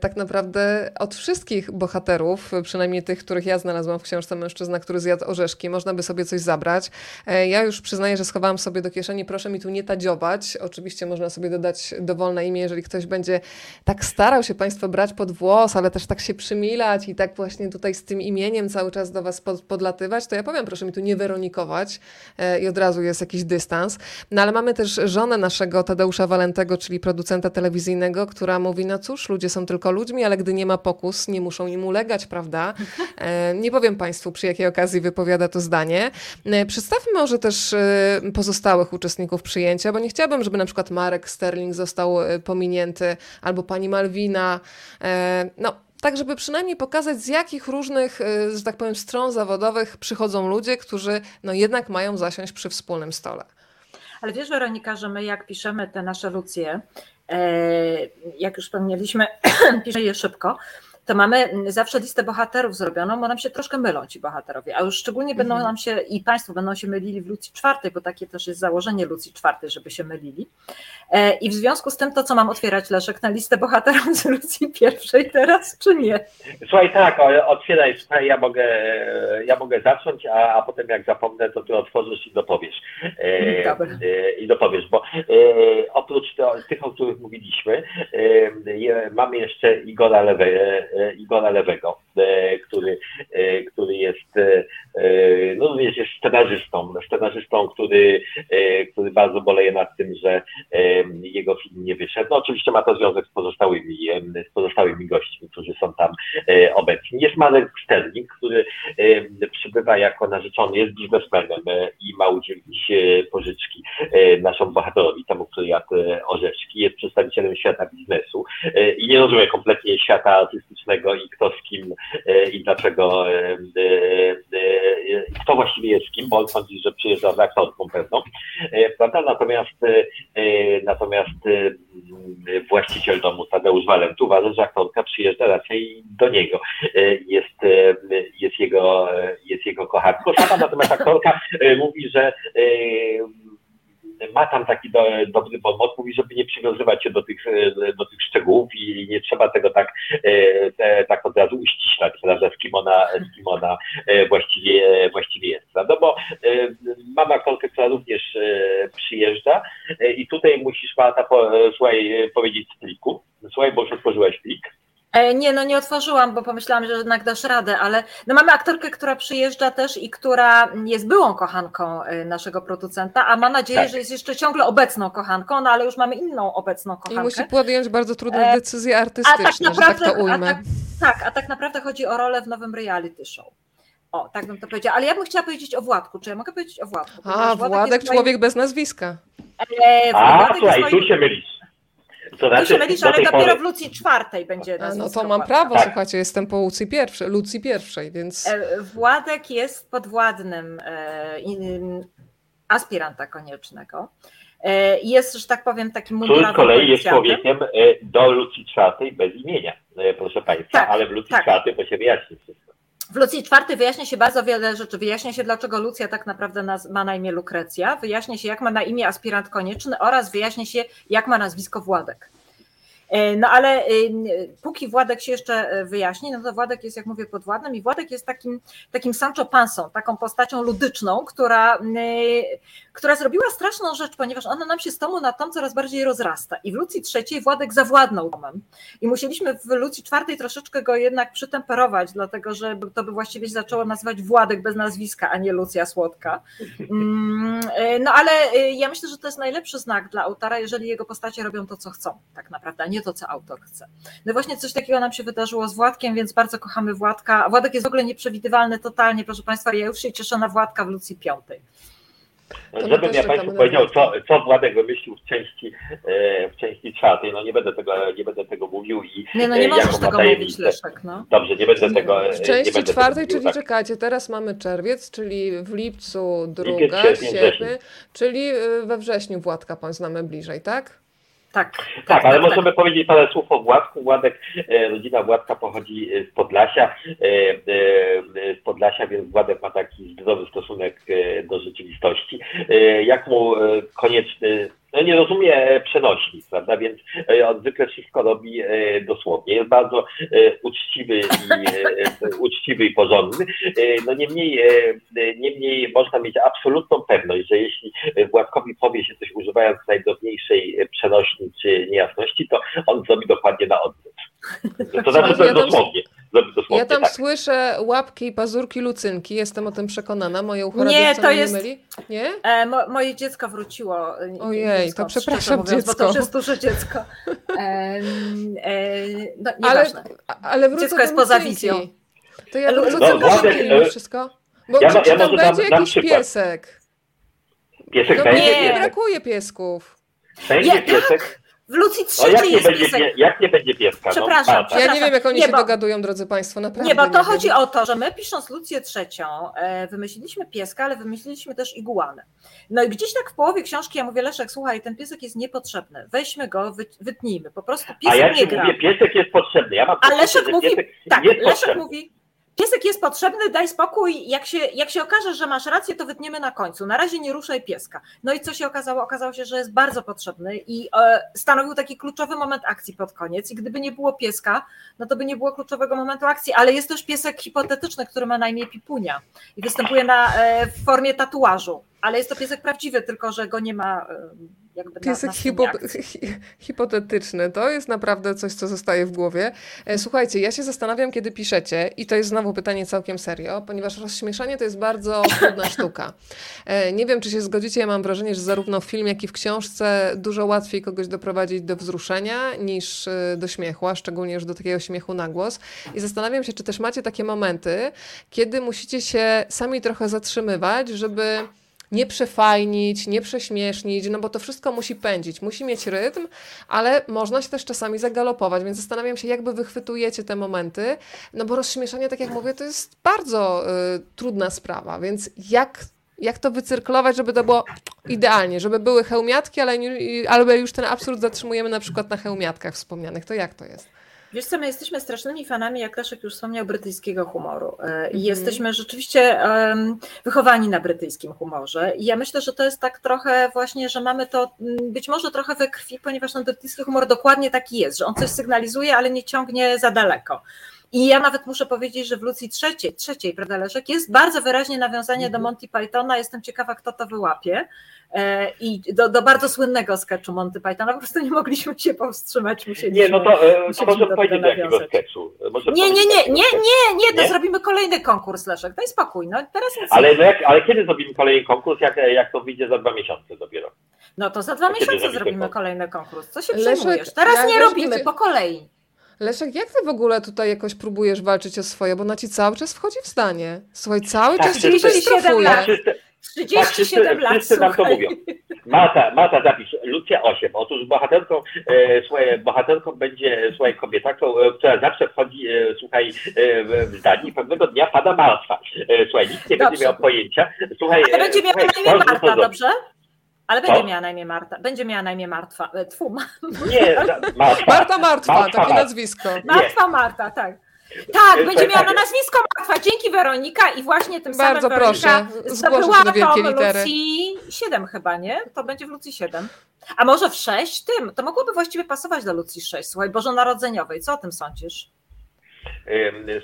tak naprawdę od wszystkich bohaterów, przynajmniej tych, których ja znalazłam w książce Mężczyzna, który zjadł orzeszki, można by sobie coś zabrać. Ja już przyznaję, że schowałam sobie do kieszeni, proszę mi tu nie tadziować. Oczywiście można sobie dodać dowolne imię, jeżeli ktoś będzie tak starał się Państwo brać pod włos, ale też tak się przymilać i tak właśnie tutaj z tym imieniem cały czas do Was podlatywać, to ja powiem, proszę mi tu nie weronikować E, i od razu jest jakiś dystans. No ale mamy też żonę naszego Tadeusza Walentego, czyli producenta telewizyjnego, która mówi, no cóż, ludzie są tylko ludźmi, ale gdy nie ma pokus, nie muszą im ulegać, prawda? E, nie powiem Państwu, przy jakiej okazji wypowiada to zdanie. E, przedstawmy może też pozostałych uczestników przyjęcia, bo nie chciałabym, żeby na przykład Marek Sterling został pominięty, albo pani Malwina. No, tak żeby przynajmniej pokazać, z jakich różnych, y, że tak powiem, stron zawodowych przychodzą ludzie, którzy no jednak mają zasiąść przy wspólnym stole. Ale wiesz, Weronika, że my jak piszemy te nasze lucje, e, jak już wspomnieliśmy, piszemy je szybko, to mamy zawsze listę bohaterów zrobioną, bo nam się troszkę mylą ci bohaterowie, a już szczególnie będą mhm. nam się i Państwo będą się mylili w Lucji czwartej, bo takie też jest założenie Lucji czwartej, żeby się mylili. E, I w związku z tym to, co mam otwierać, Leszek, na listę bohaterów z Lucji pierwszej teraz, czy nie? Słuchaj, tak, otwieraj, słuchaj, ja mogę, ja mogę zacząć, a, a potem jak zapomnę, to ty otworzysz i dopowiesz. E, Dobra. E, I dopowiesz, bo oprócz tych, o których mówiliśmy, mamy jeszcze Igora Lewe, Igora Lewego, e, który, e, który jest, e, no również jest scenarzystą, scenarzystą, który, który bardzo boleje nad tym, że jego film nie wyszedł. No oczywiście ma to związek z pozostałymi, z pozostałymi gośćmi, którzy są tam obecni. Jest Marek Sterling, który przybywa jako narzeczony, jest biznesmenem i ma udzielić pożyczki naszemu bohaterowi, temu, który jadł orzeszki. Jest przedstawicielem świata biznesu i nie rozumie kompletnie świata artystycznego i kto z kim e, i dlaczego, e, e, kto właściwie jest z kim, bo on sądzi, że przyjeżdża z aktorką pewną, prawda? Natomiast, natomiast właściciel domu Tadeusz Walent uważa, że aktorka przyjeżdża raczej do niego. Jest, jest, jego, jest jego kochanką. Natomiast aktorka mówi, że ma tam taki do, dobry bonmot, mówi, żeby nie przywiązywać się do tych, do tych szczegółów i nie trzeba tego tak, e, tak od razu uściślać, prawda, z kim ona, z kim ona e, właściwie, właściwie jest, prawda, bo e, mam aktorkę, która również przyjeżdża i tutaj musisz Marta po, słuchaj, powiedzieć z pliku, słuchaj, bo już otworzyłeś plik, E, nie, no nie otworzyłam, bo pomyślałam, że jednak dasz radę, ale no mamy aktorkę, która przyjeżdża też i która jest byłą kochanką e, naszego producenta, a ma nadzieję, Tak. że jest jeszcze ciągle obecną kochanką, no ale już mamy inną obecną I kochankę. musi podjąć bardzo trudne E, decyzje a artystyczne, tak naprawdę, że tak to a ujmę. tak, tak, a tak naprawdę chodzi o rolę w nowym reality show. O, tak bym to powiedziała. Ale ja bym chciała powiedzieć o Władku. Czy ja mogę powiedzieć o Władku? A, Ponieważ Władek, jest moim- człowiek bez nazwiska. E, A, Władek słuchaj, moim- tu się mylisz. To Tu się znaczy, mylisz, do ale dopiero pory- w Lucji czwartej będzie A, no nazwisko to mam prawo, Tak. słuchajcie, jestem po Lucji pierwszej, Lucji pierwszej, więc E, Władek jest podwładnym e, in- aspiranta koniecznego. E, Jest, że tak powiem, takim Który mundurowym z kolei jest człowiekiem e, do Lucji czwartej bez imienia, e, proszę Państwa, Tak, ale w Lucji tak. czwartej to się wyjaśni wszystko. W Lucji czwartej wyjaśnia się bardzo wiele rzeczy. Wyjaśnia się, dlaczego Lucja tak naprawdę ma na imię Lukrecja, wyjaśnia się, jak ma na imię aspirant konieczny oraz wyjaśnia się, jak ma nazwisko Władek. E, No ale y, póki Władek się jeszcze e, wyjaśni, no to Władek jest, jak mówię, podwładnym i Władek jest takim, takim Sancho Pansą, taką postacią ludyczną, która, która zrobiła straszną rzecz, ponieważ ona nam się z tomu na tom coraz bardziej rozrasta. I w Lucji trzeciej Władek zawładnął domem. I musieliśmy w Lucji czwartej troszeczkę go jednak przytemperować, dlatego że to by właściwie się zaczęło nazywać Władek bez nazwiska, a nie Lucja Słodka. Mm, e, No ale e, ja myślę, że to jest najlepszy znak dla autora, jeżeli jego postacie robią to, co chcą, tak naprawdę, a nie to, co autor chce. No właśnie coś takiego nam się wydarzyło z Władkiem, więc bardzo kochamy Władka. Władek jest w ogóle nieprzewidywalny totalnie, proszę Państwa, ja już się cieszę na Władka w Lucji piątej. my Żebym ja czekamy Państwu powiedział, co, Władka. co Władek wymyślił w części, e, w części czwartej, no nie będę tego, nie będę tego mówił i Nie, no e, nie możesz tego mówić. Leszek, no. Dobrze, nie będę tego e, W nie części czwartej, tego czyli mówił, tak. czekajcie, teraz mamy czerwiec, czyli w lipcu druga, sierpień, sierpień, wrzesień. czyli we wrześniu Władka poznamy bliżej, tak? Tak, Tak, ale możemy powiedzieć parę słów o Władku. Władek, e, rodzina Władka pochodzi e, z Podlasia, e, z Podlasia, więc Władek ma taki zdrowy stosunek do rzeczywistości. Jak mu konieczny, nie rozumie e, przenośni, prawda, więc e, on zwykle wszystko robi e, dosłownie. Jest bardzo uczciwy i, uczciwy i porządny. No niemniej, niemniej można mieć absolutną pewność, że jeśli Władkowi powie się coś używając najdrobniejszej przenośni czy niejasności, to on zrobi dokładnie na odwrót. To znaczy, to tam- dosłownie. Ja tam tak. słyszę łapki i pazurki Lucynki, jestem o tym przekonana, moje ucho Nie, to jest- nie myli. Nie? E, mo, moje dziecko wróciło. e, Ojej, wiem to przepraszam, mówiąc, Bo dziecko. to już jest duże dziecko. E, e, no, Ale, ale wrócę Dziecko do jest poza wizją. To ja No, wrócę no, do mimo e, wszystko. Bo ja czy, ja tam może dam- będzie dam jakiś przykład. piesek? Piesek No będzie, nie, Nie. brakuje piesków. będzie Nie, piesek. W Lucji No jak trzeciej nie, jest będzie, jak nie będzie pieska? Przepraszam, no. Ja nie wiem, jak oni Nie, się bo- dogadują, drodzy Państwo, naprawdę. Nie, bo to wiem. chodzi o to, że my pisząc Lucję trzecią, e, wymyśliliśmy pieska, ale wymyśliliśmy też iguanę. No i gdzieś tak w połowie książki ja mówię, Leszek, słuchaj, ten piesek jest niepotrzebny. Weźmy go, wy, wytnijmy. Po prostu A piesek ja nie gra. mówię, piesek jest potrzebny. Ja mam A Leszek mówi, piesek tak, jest Leszek potrzebny. mówi, piesek jest potrzebny, daj spokój, jak się, jak się okaże, że masz rację, to wytniemy na końcu. Na razie nie ruszaj pieska. No i co się okazało? Okazało się, że jest bardzo potrzebny i e, stanowił taki kluczowy moment akcji pod koniec i gdyby nie było pieska, no to by nie było kluczowego momentu akcji, ale jest też piesek hipotetyczny, który ma na imię Pipunia i występuje na, e, w formie tatuażu, ale jest to piesek prawdziwy, tylko że go nie ma jakby Piesek na, na hipo, scenie akcji. hi, hipotetyczny, to jest naprawdę coś, co zostaje w głowie. E, Słuchajcie, ja się zastanawiam, kiedy piszecie, i to jest znowu pytanie całkiem serio, ponieważ rozśmieszanie to jest bardzo trudna sztuka. E, Nie wiem, czy się zgodzicie, ja mam wrażenie, że zarówno w filmie, jak i w książce dużo łatwiej kogoś doprowadzić do wzruszenia niż e, do śmiechu, a szczególnie już do takiego śmiechu na głos. I zastanawiam się, czy też macie takie momenty, kiedy musicie się sami trochę zatrzymywać, żeby nie przefajnić, nie prześmiesznić, no bo to wszystko musi pędzić, musi mieć rytm, ale można się też czasami zagalopować, więc zastanawiam się, jakby wychwytujecie te momenty, no bo rozśmieszanie, tak jak mówię, to jest bardzo y, trudna sprawa, więc jak, jak to wycyrklować, żeby to było idealnie, żeby były hełmiatki, ale, nie, już ten absurd zatrzymujemy na przykład na hełmiatkach wspomnianych, to jak to jest? Wiesz co, my jesteśmy strasznymi fanami, jak Leszek już wspomniał, brytyjskiego humoru. E, I Mhm. jesteśmy rzeczywiście em, wychowani na brytyjskim humorze. I ja myślę, że to jest tak trochę właśnie, że mamy to mm, być może trochę we krwi, ponieważ ten brytyjski humor dokładnie taki jest, że on coś sygnalizuje, ale nie ciągnie za daleko. I ja nawet muszę powiedzieć, że w Lucji trzeciej, trzeciej, prawda Leszek, jest bardzo wyraźnie nawiązanie do Mhm. Monty Pythona. Jestem ciekawa, kto to wyłapie. E, I do, do bardzo słynnego sketchu Monty Pythona. Po prostu nie mogliśmy się powstrzymać. Musieliśmy, Nie, no to, e, to może powiedzieć jakiego nawiązać. sketchu. Może Nie, nie, nie, nie, nie, nie, to Nie? zrobimy kolejny konkurs, Leszek. Daj spokój. No teraz Ale, no jak, ale kiedy zrobimy kolejny konkurs, jak, jak to wyjdzie za dwa miesiące dopiero? No to za dwa To miesiące zrobimy konkurs? kolejny konkurs. Co się Leszek, przejmujesz? Teraz ja nie robimy, wiecie- po kolei. Leszek, jak ty w ogóle tutaj jakoś próbujesz walczyć o swoje, bo ona ci cały czas wchodzi w zdanie. Słuchaj, cały Tak, czas wszyscy- tutaj 37 strofuje. lat. Wszyscy, 37 lat, wszyscy nam to mówią. Mata, Mata zapisz, Lucja 8. Otóż bohaterką, e, słuchaj, bohaterką będzie, słuchaj, kobieta, e, która zawsze wchodzi, e, słuchaj, e, w w zdanie i pewnego dnia pada martwa. E, słuchaj, nikt nie Dobrze. będzie miał pojęcia. Słuchaj, e, będzie miała słuchaj, na imię Marta, zrobi. dobrze? Ale Co? będzie miała na imię Marta. Będzie miała na imię Martwa. e, Tfu, ma- Nie, martwa. Marta Martwa, Martwa takie Martwa. nazwisko. Martwa Marta, tak. Tak, E, będzie miała na tak. nazwisko Martwa. Dzięki Weronika i właśnie tym Bardzo samym Weronika proszę, zdobyła do wielkiej to w litery. Lucji 7 chyba, nie? To będzie w Lucji 7. A może w 6? Tym, to mogłoby właściwie pasować do Lucji 6. Słuchaj, Bożonarodzeniowej. Co o tym sądzisz?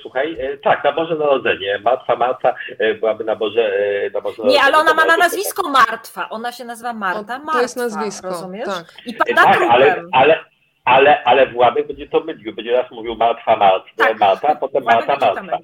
Słuchaj, e, tak, na Boże Narodzenie. Martwa Marta e, byłaby na Boże, e, na Boże Nie, ale ona ma na Narodzenie. nazwisko Martwa. Ona się nazywa Marta Martwa. to jest nazwisko, Rozumiesz? tak. I pada Tak, ale, ale, ale, ale Władek będzie to mylił. Będzie raz mówił Martwa Marta, Tak. Marta, a potem Marta Martwa.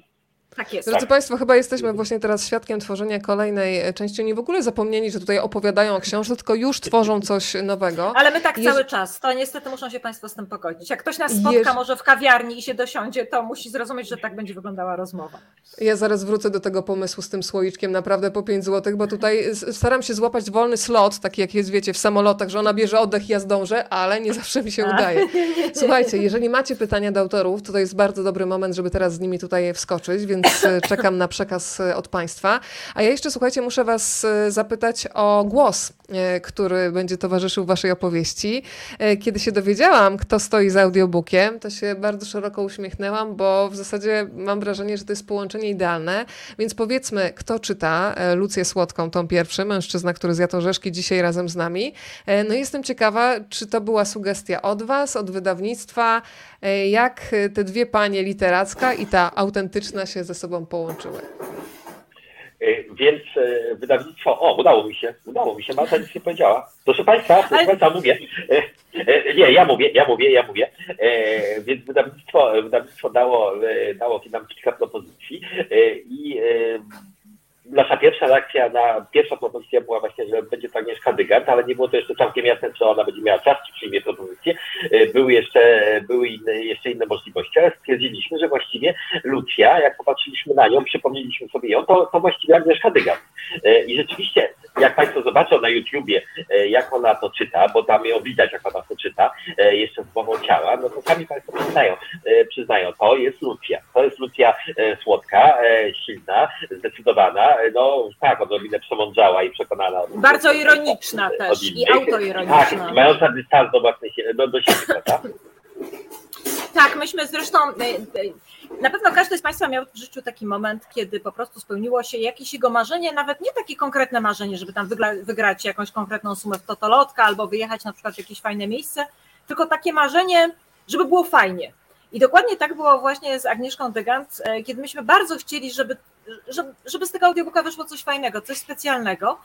Tak jest. Drodzy Państwo, chyba jesteśmy właśnie teraz świadkiem tworzenia kolejnej e, części. Oni w ogóle zapomnieli, że tutaj opowiadają o książce, tylko już tworzą coś nowego. Ale my tak Jeż- cały czas, to niestety muszą się Państwo z tym pogodzić. Jak ktoś nas spotka Jeż- może w kawiarni i się dosiądzie, to musi zrozumieć, że tak będzie wyglądała rozmowa. Ja zaraz wrócę do tego pomysłu z tym słoiczkiem naprawdę po 5 zł, bo tutaj staram się złapać wolny slot, taki jak jest, wiecie, w samolotach, że ona bierze oddech, ja zdążę, ale nie zawsze mi się A. udaje. Słuchajcie, jeżeli macie pytania do autorów, to to jest bardzo dobry moment, żeby teraz z nimi tutaj wskoczyć, więc e, czekam na przekaz e, od Państwa. A ja jeszcze, słuchajcie, muszę Was e, zapytać o głos, który będzie towarzyszył Waszej opowieści. Kiedy się dowiedziałam, kto stoi za audiobookiem, to się bardzo szeroko uśmiechnęłam, bo w zasadzie mam wrażenie, że to jest połączenie idealne. Więc powiedzmy, kto czyta Lucję Słodką, tą pierwszy, mężczyzna, który zjadł orzeszki, dzisiaj razem z nami. No jestem ciekawa, czy to była sugestia od Was, od wydawnictwa, jak te dwie panie literacka i ta autentyczna się ze sobą połączyły. E, Więc e, wydawnictwo, o, udało mi się, udało mi się, Marta nic nie powiedziała. Proszę Państwa, proszę Ale- Państwa, mówię. E, Nie, ja mówię, ja mówię, ja mówię. Więc wydawnictwo, wydawnictwo dało, dało nam kilka propozycji i nasza pierwsza reakcja na pierwsza propozycja była właśnie, że będzie to Agnieszka Dygant, ale nie było to jeszcze całkiem jasne, czy ona będzie miała czas, czy przyjmie propozycję. E, Były jeszcze, były inne, jeszcze inne możliwości, ale stwierdziliśmy, że właściwie Lucja, jak popatrzyliśmy na nią, przypomnieliśmy sobie ją, to, to właściwie Agnieszka Dygant. E, I rzeczywiście, jak Państwo zobaczą na YouTubie, e, jak ona to czyta, bo tam ją widać, jak ona to czyta, jeszcze z mową ciała, no to sami Państwo przyznają, przyznają, to jest Lucja. To jest Lucja słodka, silna, zdecydowana, no tak, odrobinę przemądrzała i przekonana. od- Bardzo od- ironiczna od też i innych. autoironiczna. Tak, i mająca dystans do własnej, do, do siebie, prawda? Tak, myśmy zresztą, y, y, na pewno każdy z Państwa miał w życiu taki moment, kiedy po prostu spełniło się jakieś jego marzenie, nawet nie takie konkretne marzenie, żeby tam wygrać jakąś konkretną sumę w totolotka albo wyjechać na przykład w jakieś fajne miejsce, tylko takie marzenie, żeby było fajnie. I dokładnie tak było właśnie z Agnieszką Degant, e, kiedy myśmy bardzo chcieli, żeby, żeby, żeby z tego audiobooka wyszło coś fajnego, coś specjalnego.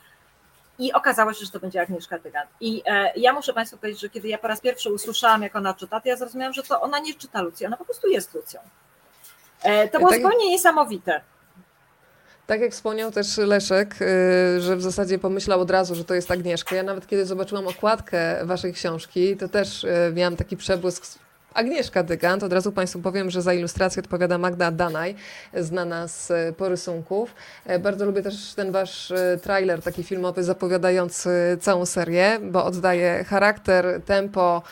I okazało się, że to będzie Agnieszka Dygant. I e, ja muszę Państwu powiedzieć, że kiedy ja po raz pierwszy usłyszałam, jak ona czyta, to ja zrozumiałam, że to ona nie czyta Lucji, ona po prostu jest Lucją. E, to było Tak- zupełnie niesamowite. Tak jak wspomniał też Leszek, y, że w zasadzie pomyślał od razu, że to jest Agnieszka. Ja nawet kiedy zobaczyłam okładkę waszej książki, to też y, miałam taki przebłysk. Agnieszka Dygant, od razu Państwu powiem, że za ilustrację odpowiada Magda Danaj, znana z y, porysunków. E, Bardzo lubię też ten wasz y, trailer taki filmowy zapowiadający całą serię, bo oddaje charakter, tempo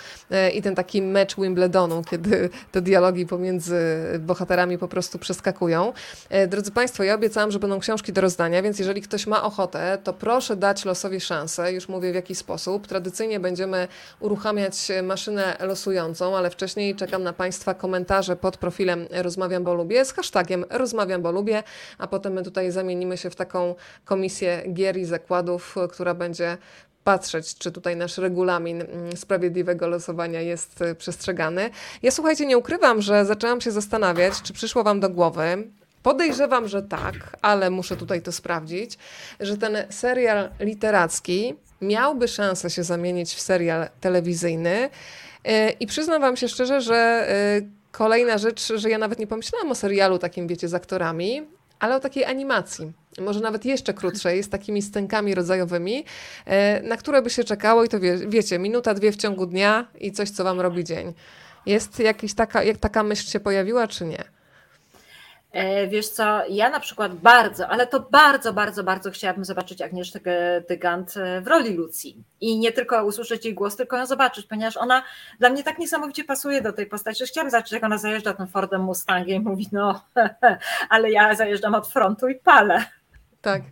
i ten taki mecz Wimbledonu, kiedy te dialogi pomiędzy bohaterami po prostu przeskakują. E, Drodzy Państwo, ja obiecałam, że będą książki do rozdania, więc jeżeli ktoś ma ochotę, to proszę dać losowi szansę. Już mówię w jaki sposób. Tradycyjnie będziemy uruchamiać maszynę losującą, ale wcześniej czekam na Państwa komentarze pod profilem Rozmawiam, bo lubię z hashtagiem Rozmawiam, bo lubię, a potem my tutaj zamienimy się w taką komisję gier i zakładów, która będzie patrzeć, czy tutaj nasz regulamin mm, sprawiedliwego losowania jest y, przestrzegany. Ja słuchajcie, nie ukrywam, że zaczęłam się zastanawiać, czy przyszło Wam do głowy, Podejrzewam, że tak, ale muszę tutaj to sprawdzić, że ten serial literacki miałby szansę się zamienić w serial telewizyjny. Y, I przyznam Wam się szczerze, że kolejna rzecz, że ja nawet nie pomyślałam o serialu takim, wiecie, z aktorami, ale o takiej animacji. Może nawet jeszcze krótszej, z takimi scenkami rodzajowymi, e, na które by się czekało i to wie, wiecie, minuta, dwie w ciągu dnia i coś, co wam robi dzień. Jest jakaś taka, jak taka myśl się pojawiła, czy nie? E, wiesz co, ja na przykład bardzo, ale to bardzo, bardzo, bardzo chciałabym zobaczyć Agnieszkę Dygant e, w roli Lucji. I nie tylko usłyszeć jej głos, tylko ją zobaczyć, ponieważ ona dla mnie tak niesamowicie pasuje do tej postaci, że chciałabym zobaczyć, jak ona zajeżdża tym Fordem Mustangiem i mówi, no, ale ja zajeżdżam od frontu i palę. Tak.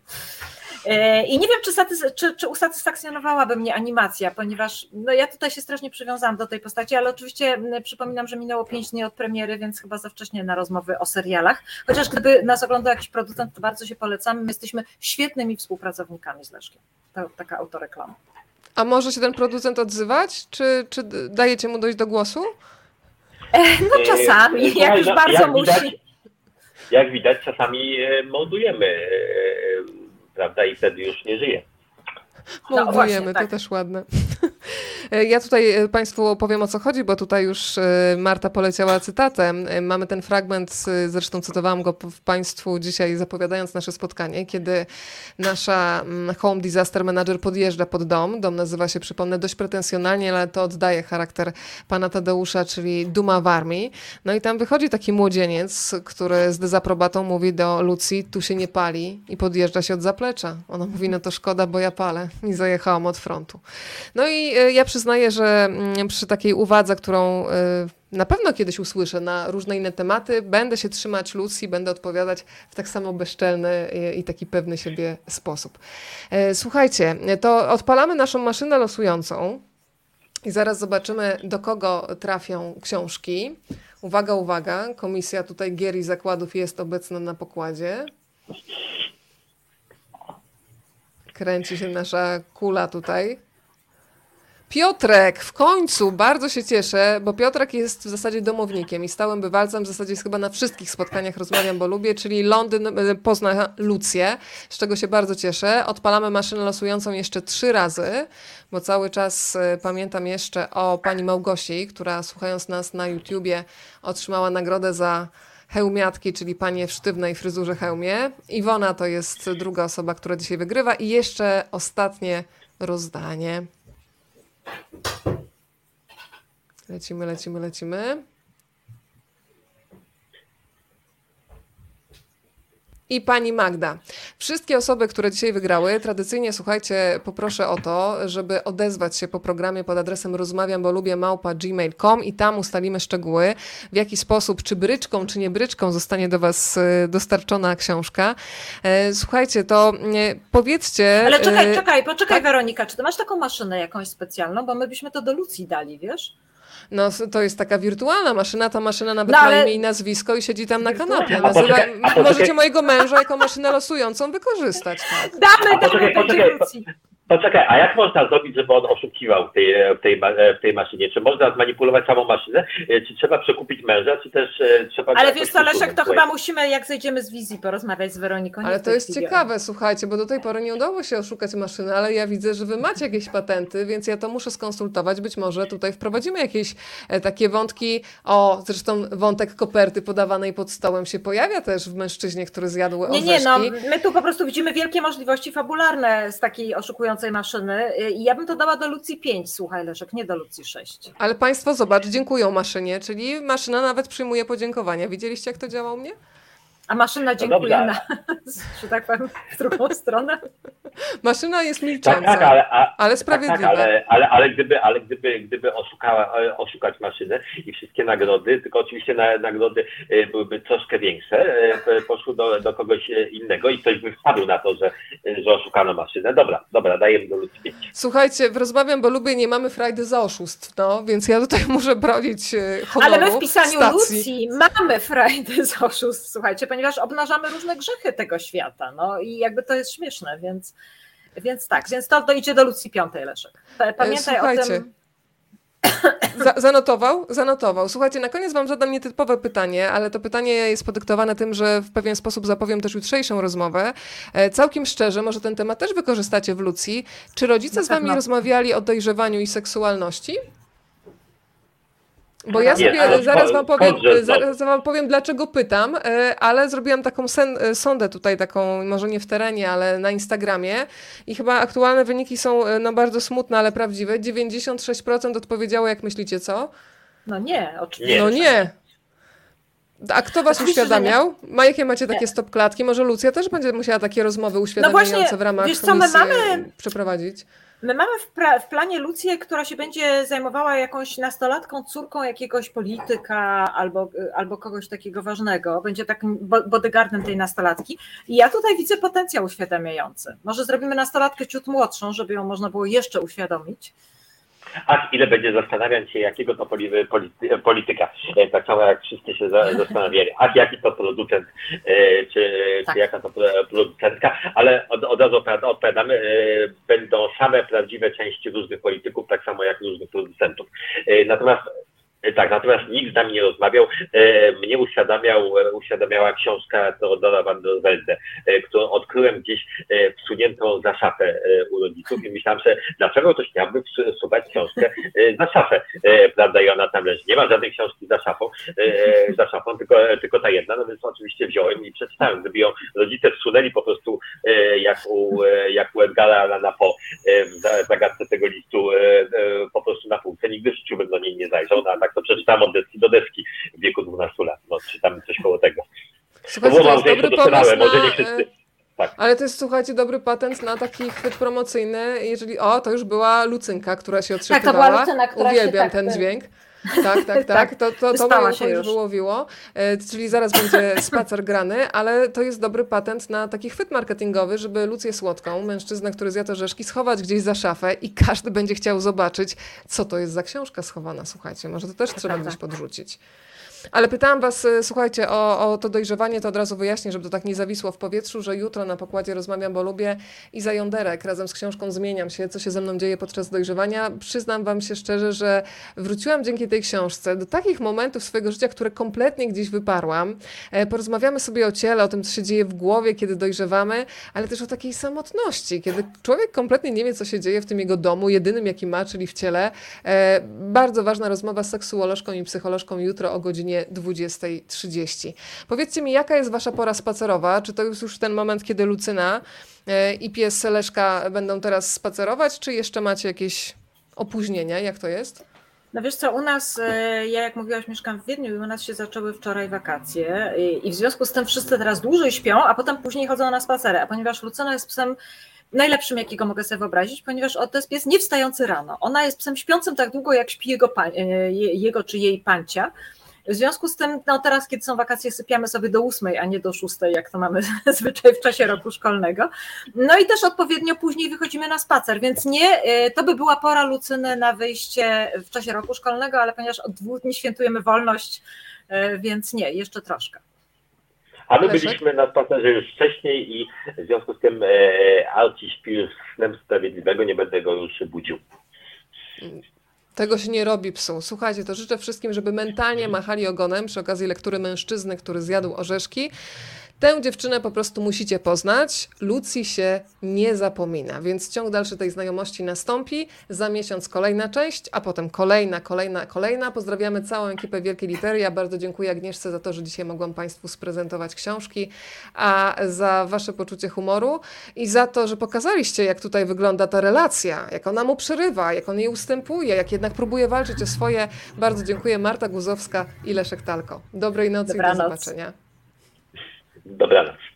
E, I nie wiem, czy, satys- czy, czy usatysfakcjonowałaby mnie animacja, ponieważ no ja tutaj się strasznie przywiązałam do tej postaci, ale oczywiście przypominam, że minęło pięć dni od premiery, więc chyba za wcześnie na rozmowy o serialach. Chociaż gdyby nas oglądał jakiś producent, to bardzo się polecamy. My jesteśmy świetnymi współpracownikami z Leszkiem. To taka autoreklama. A może się ten producent odzywać? Czy, czy dajecie mu dojść do głosu? E, no czasami, jak już bardzo jak musi. Widać, jak widać, czasami e, moldujemy prawda, i wtedy już nie żyje. No, Moldujemy, tak. to też ładne. E, ja tutaj e, Państwu opowiem o co chodzi, bo tutaj już e, Marta poleciała cytatem. Mamy ten fragment, zresztą cytowałam go Państwu dzisiaj zapowiadając nasze spotkanie, kiedy nasza mm, Home Disaster Manager podjeżdża pod dom. Dom nazywa się, przypomnę, dość pretensjonalnie, ale to oddaje charakter pana Tadeusza, czyli Duma w armii. No i tam wychodzi taki młodzieniec, który z dezaprobatą mówi do Lucji, tu się nie pali i podjeżdża się od zaplecza. Ona mówi, no to szkoda, bo ja palę i zajechałam od frontu. No i ja przyznaję, że mm, przy takiej uwadze, którą y, na pewno kiedyś usłyszę na różne inne tematy, będę się trzymać Lucji, będę odpowiadać w tak samo bezczelny i taki pewny siebie sposób. E, słuchajcie, to odpalamy naszą maszynę losującą i zaraz zobaczymy, do kogo trafią książki. Uwaga, uwaga, komisja tutaj gier i zakładów jest obecna na pokładzie. Kręci się nasza kula tutaj. Piotrek, w końcu, bardzo się cieszę, bo Piotrek jest w zasadzie domownikiem i stałym bywalcem, w zasadzie jest chyba na wszystkich spotkaniach rozmawiam, bo lubię, czyli Londyn e, pozna Lucję, z czego się bardzo cieszę. Odpalamy maszynę losującą jeszcze trzy razy, bo cały czas e, pamiętam jeszcze o pani Małgosi, która słuchając nas na YouTubie otrzymała nagrodę za hełmiatki, czyli panie w sztywnej fryzurze hełmie. Iwona to jest druga osoba, która dzisiaj wygrywa i jeszcze ostatnie rozdanie. Lecimy, lecimy, lecimy. I pani Magda. Wszystkie osoby, które dzisiaj wygrały, tradycyjnie słuchajcie, poproszę o to, żeby odezwać się po programie pod adresem rozmawiam, bo lubię małpa gmail.com i tam ustalimy szczegóły, w jaki sposób, czy bryczką, czy nie bryczką zostanie do was e, dostarczona książka. E, słuchajcie, to e, powiedzcie... Ale czekaj, czekaj, poczekaj tak? Weronika, czy ty masz taką maszynę jakąś specjalną, bo my byśmy to do Lucji dali, wiesz? No to jest taka wirtualna maszyna, ta maszyna nawet no, ale... ma imię i nazwisko i siedzi tam na kanapie. Nazywa... Poczekaj, możecie mojego męża jako maszynę losującą wykorzystać. Tak. Damy, damy, poczekaj, Poczekaj, a jak można zrobić, żeby on oszukiwał w tej, w tej, w tej maszynie? Czy można zmanipulować samą maszynę? E, czy trzeba przekupić męża, czy też e, trzeba... Ale wiesz co, Leszek, to chyba musimy, jak zejdziemy z wizji, porozmawiać z Weroniką. Ale to jest ciekawe, słuchajcie, bo do tej pory nie udało się oszukać maszyny, ale ja widzę, że wy macie jakieś patenty, więc ja to muszę skonsultować. Być może tutaj wprowadzimy jakieś e, takie wątki. O, zresztą wątek koperty podawanej pod stołem się pojawia też w mężczyźnie, który zjadł orzeszki. Nie, nie, no my tu po prostu widzimy wielkie możliwości fabularne z takiej oszukującej maszyny i ja bym to dała do Lucji 5, słuchaj Leszek, nie do Lucji 6. Ale Państwo zobacz, dziękują maszynie, czyli maszyna nawet przyjmuje podziękowania. Widzieliście jak to działa u mnie? A maszyna no dziękuję no na, że tak powiem, w drugą stronę. Maszyna jest milcząca, tak, tak, ale, a, ale sprawiedliwa. Tak, tak, ale, ale, ale, gdyby, ale gdyby, gdyby oszukała, oszukać maszynę i wszystkie nagrody, tylko oczywiście na, nagrody e, byłyby troszkę większe, e, poszły do, do kogoś innego i ktoś by wpadł na to, że, że oszukano maszynę. Dobra, dobra, dajemy do ludzi pięć. Słuchajcie, rozmawiam, bo lubię, nie mamy frajdy za oszustw, no, więc ja tutaj muszę bronić honoru Ale my w pisaniu stacji. Lucji mamy frajdy za oszustw, słuchajcie, ponieważ obnażamy różne grzechy tego świata. No i jakby to jest śmieszne, więc. Więc tak, więc to, idzie do Lucji Piątej, Leszek. Pamiętaj Słuchajcie. o tym. Za, zanotował? Zanotował. Słuchajcie, na koniec wam zadam nietypowe pytanie, ale to pytanie jest podyktowane tym, że w pewien sposób zapowiem też jutrzejszą rozmowę. E, całkiem szczerze, może ten temat też wykorzystacie w Lucji. Czy rodzice z wami rozmawiali o dojrzewaniu i seksualności? Bo ja sobie ale zaraz wam powiem, zaraz wam powiem, dlaczego pytam, e, ale zrobiłam taką sen, e, sondę tutaj, taką, może nie w terenie, ale na Instagramie i chyba aktualne wyniki są e, no, bardzo smutne, ale prawdziwe. 96% odpowiedziało, jak myślicie, co? No nie, oczywiście. Nie. No nie. A kto was Oczywiście, uświadamiał? Ma jakie macie takie Nie. stop klatki? Może Lucja też będzie musiała takie rozmowy uświadamiające No właśnie, w ramach wiesz co, my mamy- przeprowadzić? My mamy w, pra- w planie Lucję, która się będzie zajmowała jakąś nastolatką, córką jakiegoś polityka albo, albo kogoś takiego ważnego. Będzie takim bo- bodyguardem tej nastolatki. I ja tutaj widzę potencjał uświadamiający. Może zrobimy nastolatkę ciut młodszą, żeby ją można było jeszcze uświadomić. Ach, ile będzie zastanawiać się, jakiego to poli- polity- polityka. E, Tak samo jak wszyscy się za- zastanawiali. Ach, jaki to producent, e, czy, Tak. czy jaka to pro- producentka, ale od, od razu odpowiada- odpowiadamy, e, będą same prawdziwe części różnych polityków, tak samo jak różnych producentów. Natomiast tak, natomiast nikt z nami nie rozmawiał. E, Mnie uświadamiał, e, uświadamiała książka Teodora van der Welde, e, którą odkryłem gdzieś e, wsuniętą za szafę e, u rodziców i myślałem, że dlaczego ktoś miałby wsuwać książkę e, za szafę, e, prawda, i ona tam leży. Nie ma żadnej książki za szafą, e, za szafą, tylko, tylko ta jedna, no więc oczywiście wziąłem i przeczytałem. Gdyby ją rodzice wsunęli po prostu e, jak u, e, jak u Edgara Allana Poe e, w za- zagadce tego listu e, e, po prostu na półce, nigdy w życiu bym do niej nie zajrzał, no a tak to przeczytałem od deski do deski w wieku 12 lat, no czy tam coś koło tego. Słuchajcie, to jest dobry pomysł doskonałe, może na... nie wszyscy. Tak. Ale to jest, słuchajcie, dobry patent na taki chwyt promocyjny. Jeżeli, o, to już była Lucynka, która się Tak, to była Lucyna, która się Uwielbiam tak- ten dźwięk. Tak, tak, tak. Tak, To, to, to, się już wyłowiło. E, Czyli zaraz będzie spacer grany, ale to jest dobry patent na taki chwyt marketingowy, żeby Lucję Słodką, mężczyznę, który zjadł orzeszki, schować gdzieś za szafę i każdy będzie chciał zobaczyć, co to jest za książka schowana. Słuchajcie, może to też trzeba gdzieś podrzucić. Ale pytałam Was, e, słuchajcie, o, o to dojrzewanie, to od razu wyjaśnię, żeby to tak nie zawisło w powietrzu, że jutro na pokładzie rozmawiam, bo lubię Iza Jąderek. Razem z książką Zmieniam się, co się ze mną dzieje podczas dojrzewania. Przyznam Wam się szczerze, że wróciłam dzięki tej książce do takich momentów swojego życia, które kompletnie gdzieś wyparłam. E, Porozmawiamy sobie o ciele, o tym, co się dzieje w głowie, kiedy dojrzewamy, ale też o takiej samotności, kiedy człowiek kompletnie nie wie, co się dzieje w tym jego domu, jedynym, jaki ma, czyli w ciele. E, Bardzo ważna rozmowa z seksuolożką i psycholożką jutro o godzinie 20.30. Powiedzcie mi, jaka jest wasza pora spacerowa? Czy to jest już ten moment, kiedy Lucyna e, i pies Leszka będą teraz spacerować, czy jeszcze macie jakieś opóźnienia? Jak to jest? No wiesz co, u nas, e, ja jak mówiłaś, mieszkam w Wiedniu i u nas się zaczęły wczoraj wakacje i, w związku z tym wszyscy teraz dłużej śpią, a potem później chodzą na spacery, a ponieważ Lucyna jest psem najlepszym, jakiego mogę sobie wyobrazić, ponieważ to jest pies nie wstający rano. Ona jest psem śpiącym tak długo, jak śpi jego, e, je- jego czy jej pancia. W związku z tym, no teraz, kiedy są wakacje, sypiamy sobie do ósmej, a nie do szóstej, jak to mamy zwyczaj w czasie roku szkolnego. No i też odpowiednio później wychodzimy na spacer, więc nie, e, to by była pora Lucyny na wyjście w czasie roku szkolnego, ale ponieważ od dwóch dni świętujemy wolność, e, więc nie, jeszcze troszkę. A my byliśmy na spacerze już wcześniej i w związku z tym e, Arci śpi już snem sprawiedliwego, nie będę go już budził. Tego się nie robi psu. Słuchajcie, to życzę wszystkim, żeby mentalnie machali ogonem przy okazji lektury mężczyzny, który zjadł orzeszki. Tę dziewczynę po prostu musicie poznać. Lucji się nie zapomina, więc ciąg dalszy tej znajomości nastąpi. Za miesiąc kolejna część, a potem kolejna, kolejna, kolejna. Pozdrawiamy całą ekipę Wielkiej Litery. Ja bardzo dziękuję Agnieszce za to, że dzisiaj mogłam Państwu sprezentować książki, a za Wasze poczucie humoru i za to, że pokazaliście, jak tutaj wygląda ta relacja, jak ona mu przerywa, jak on jej ustępuje, jak jednak próbuje walczyć o swoje. Bardzo dziękuję Marta Guzowska i Leszek Talko. Dobrej nocy i Dobranoc. do zobaczenia. Dobranoc.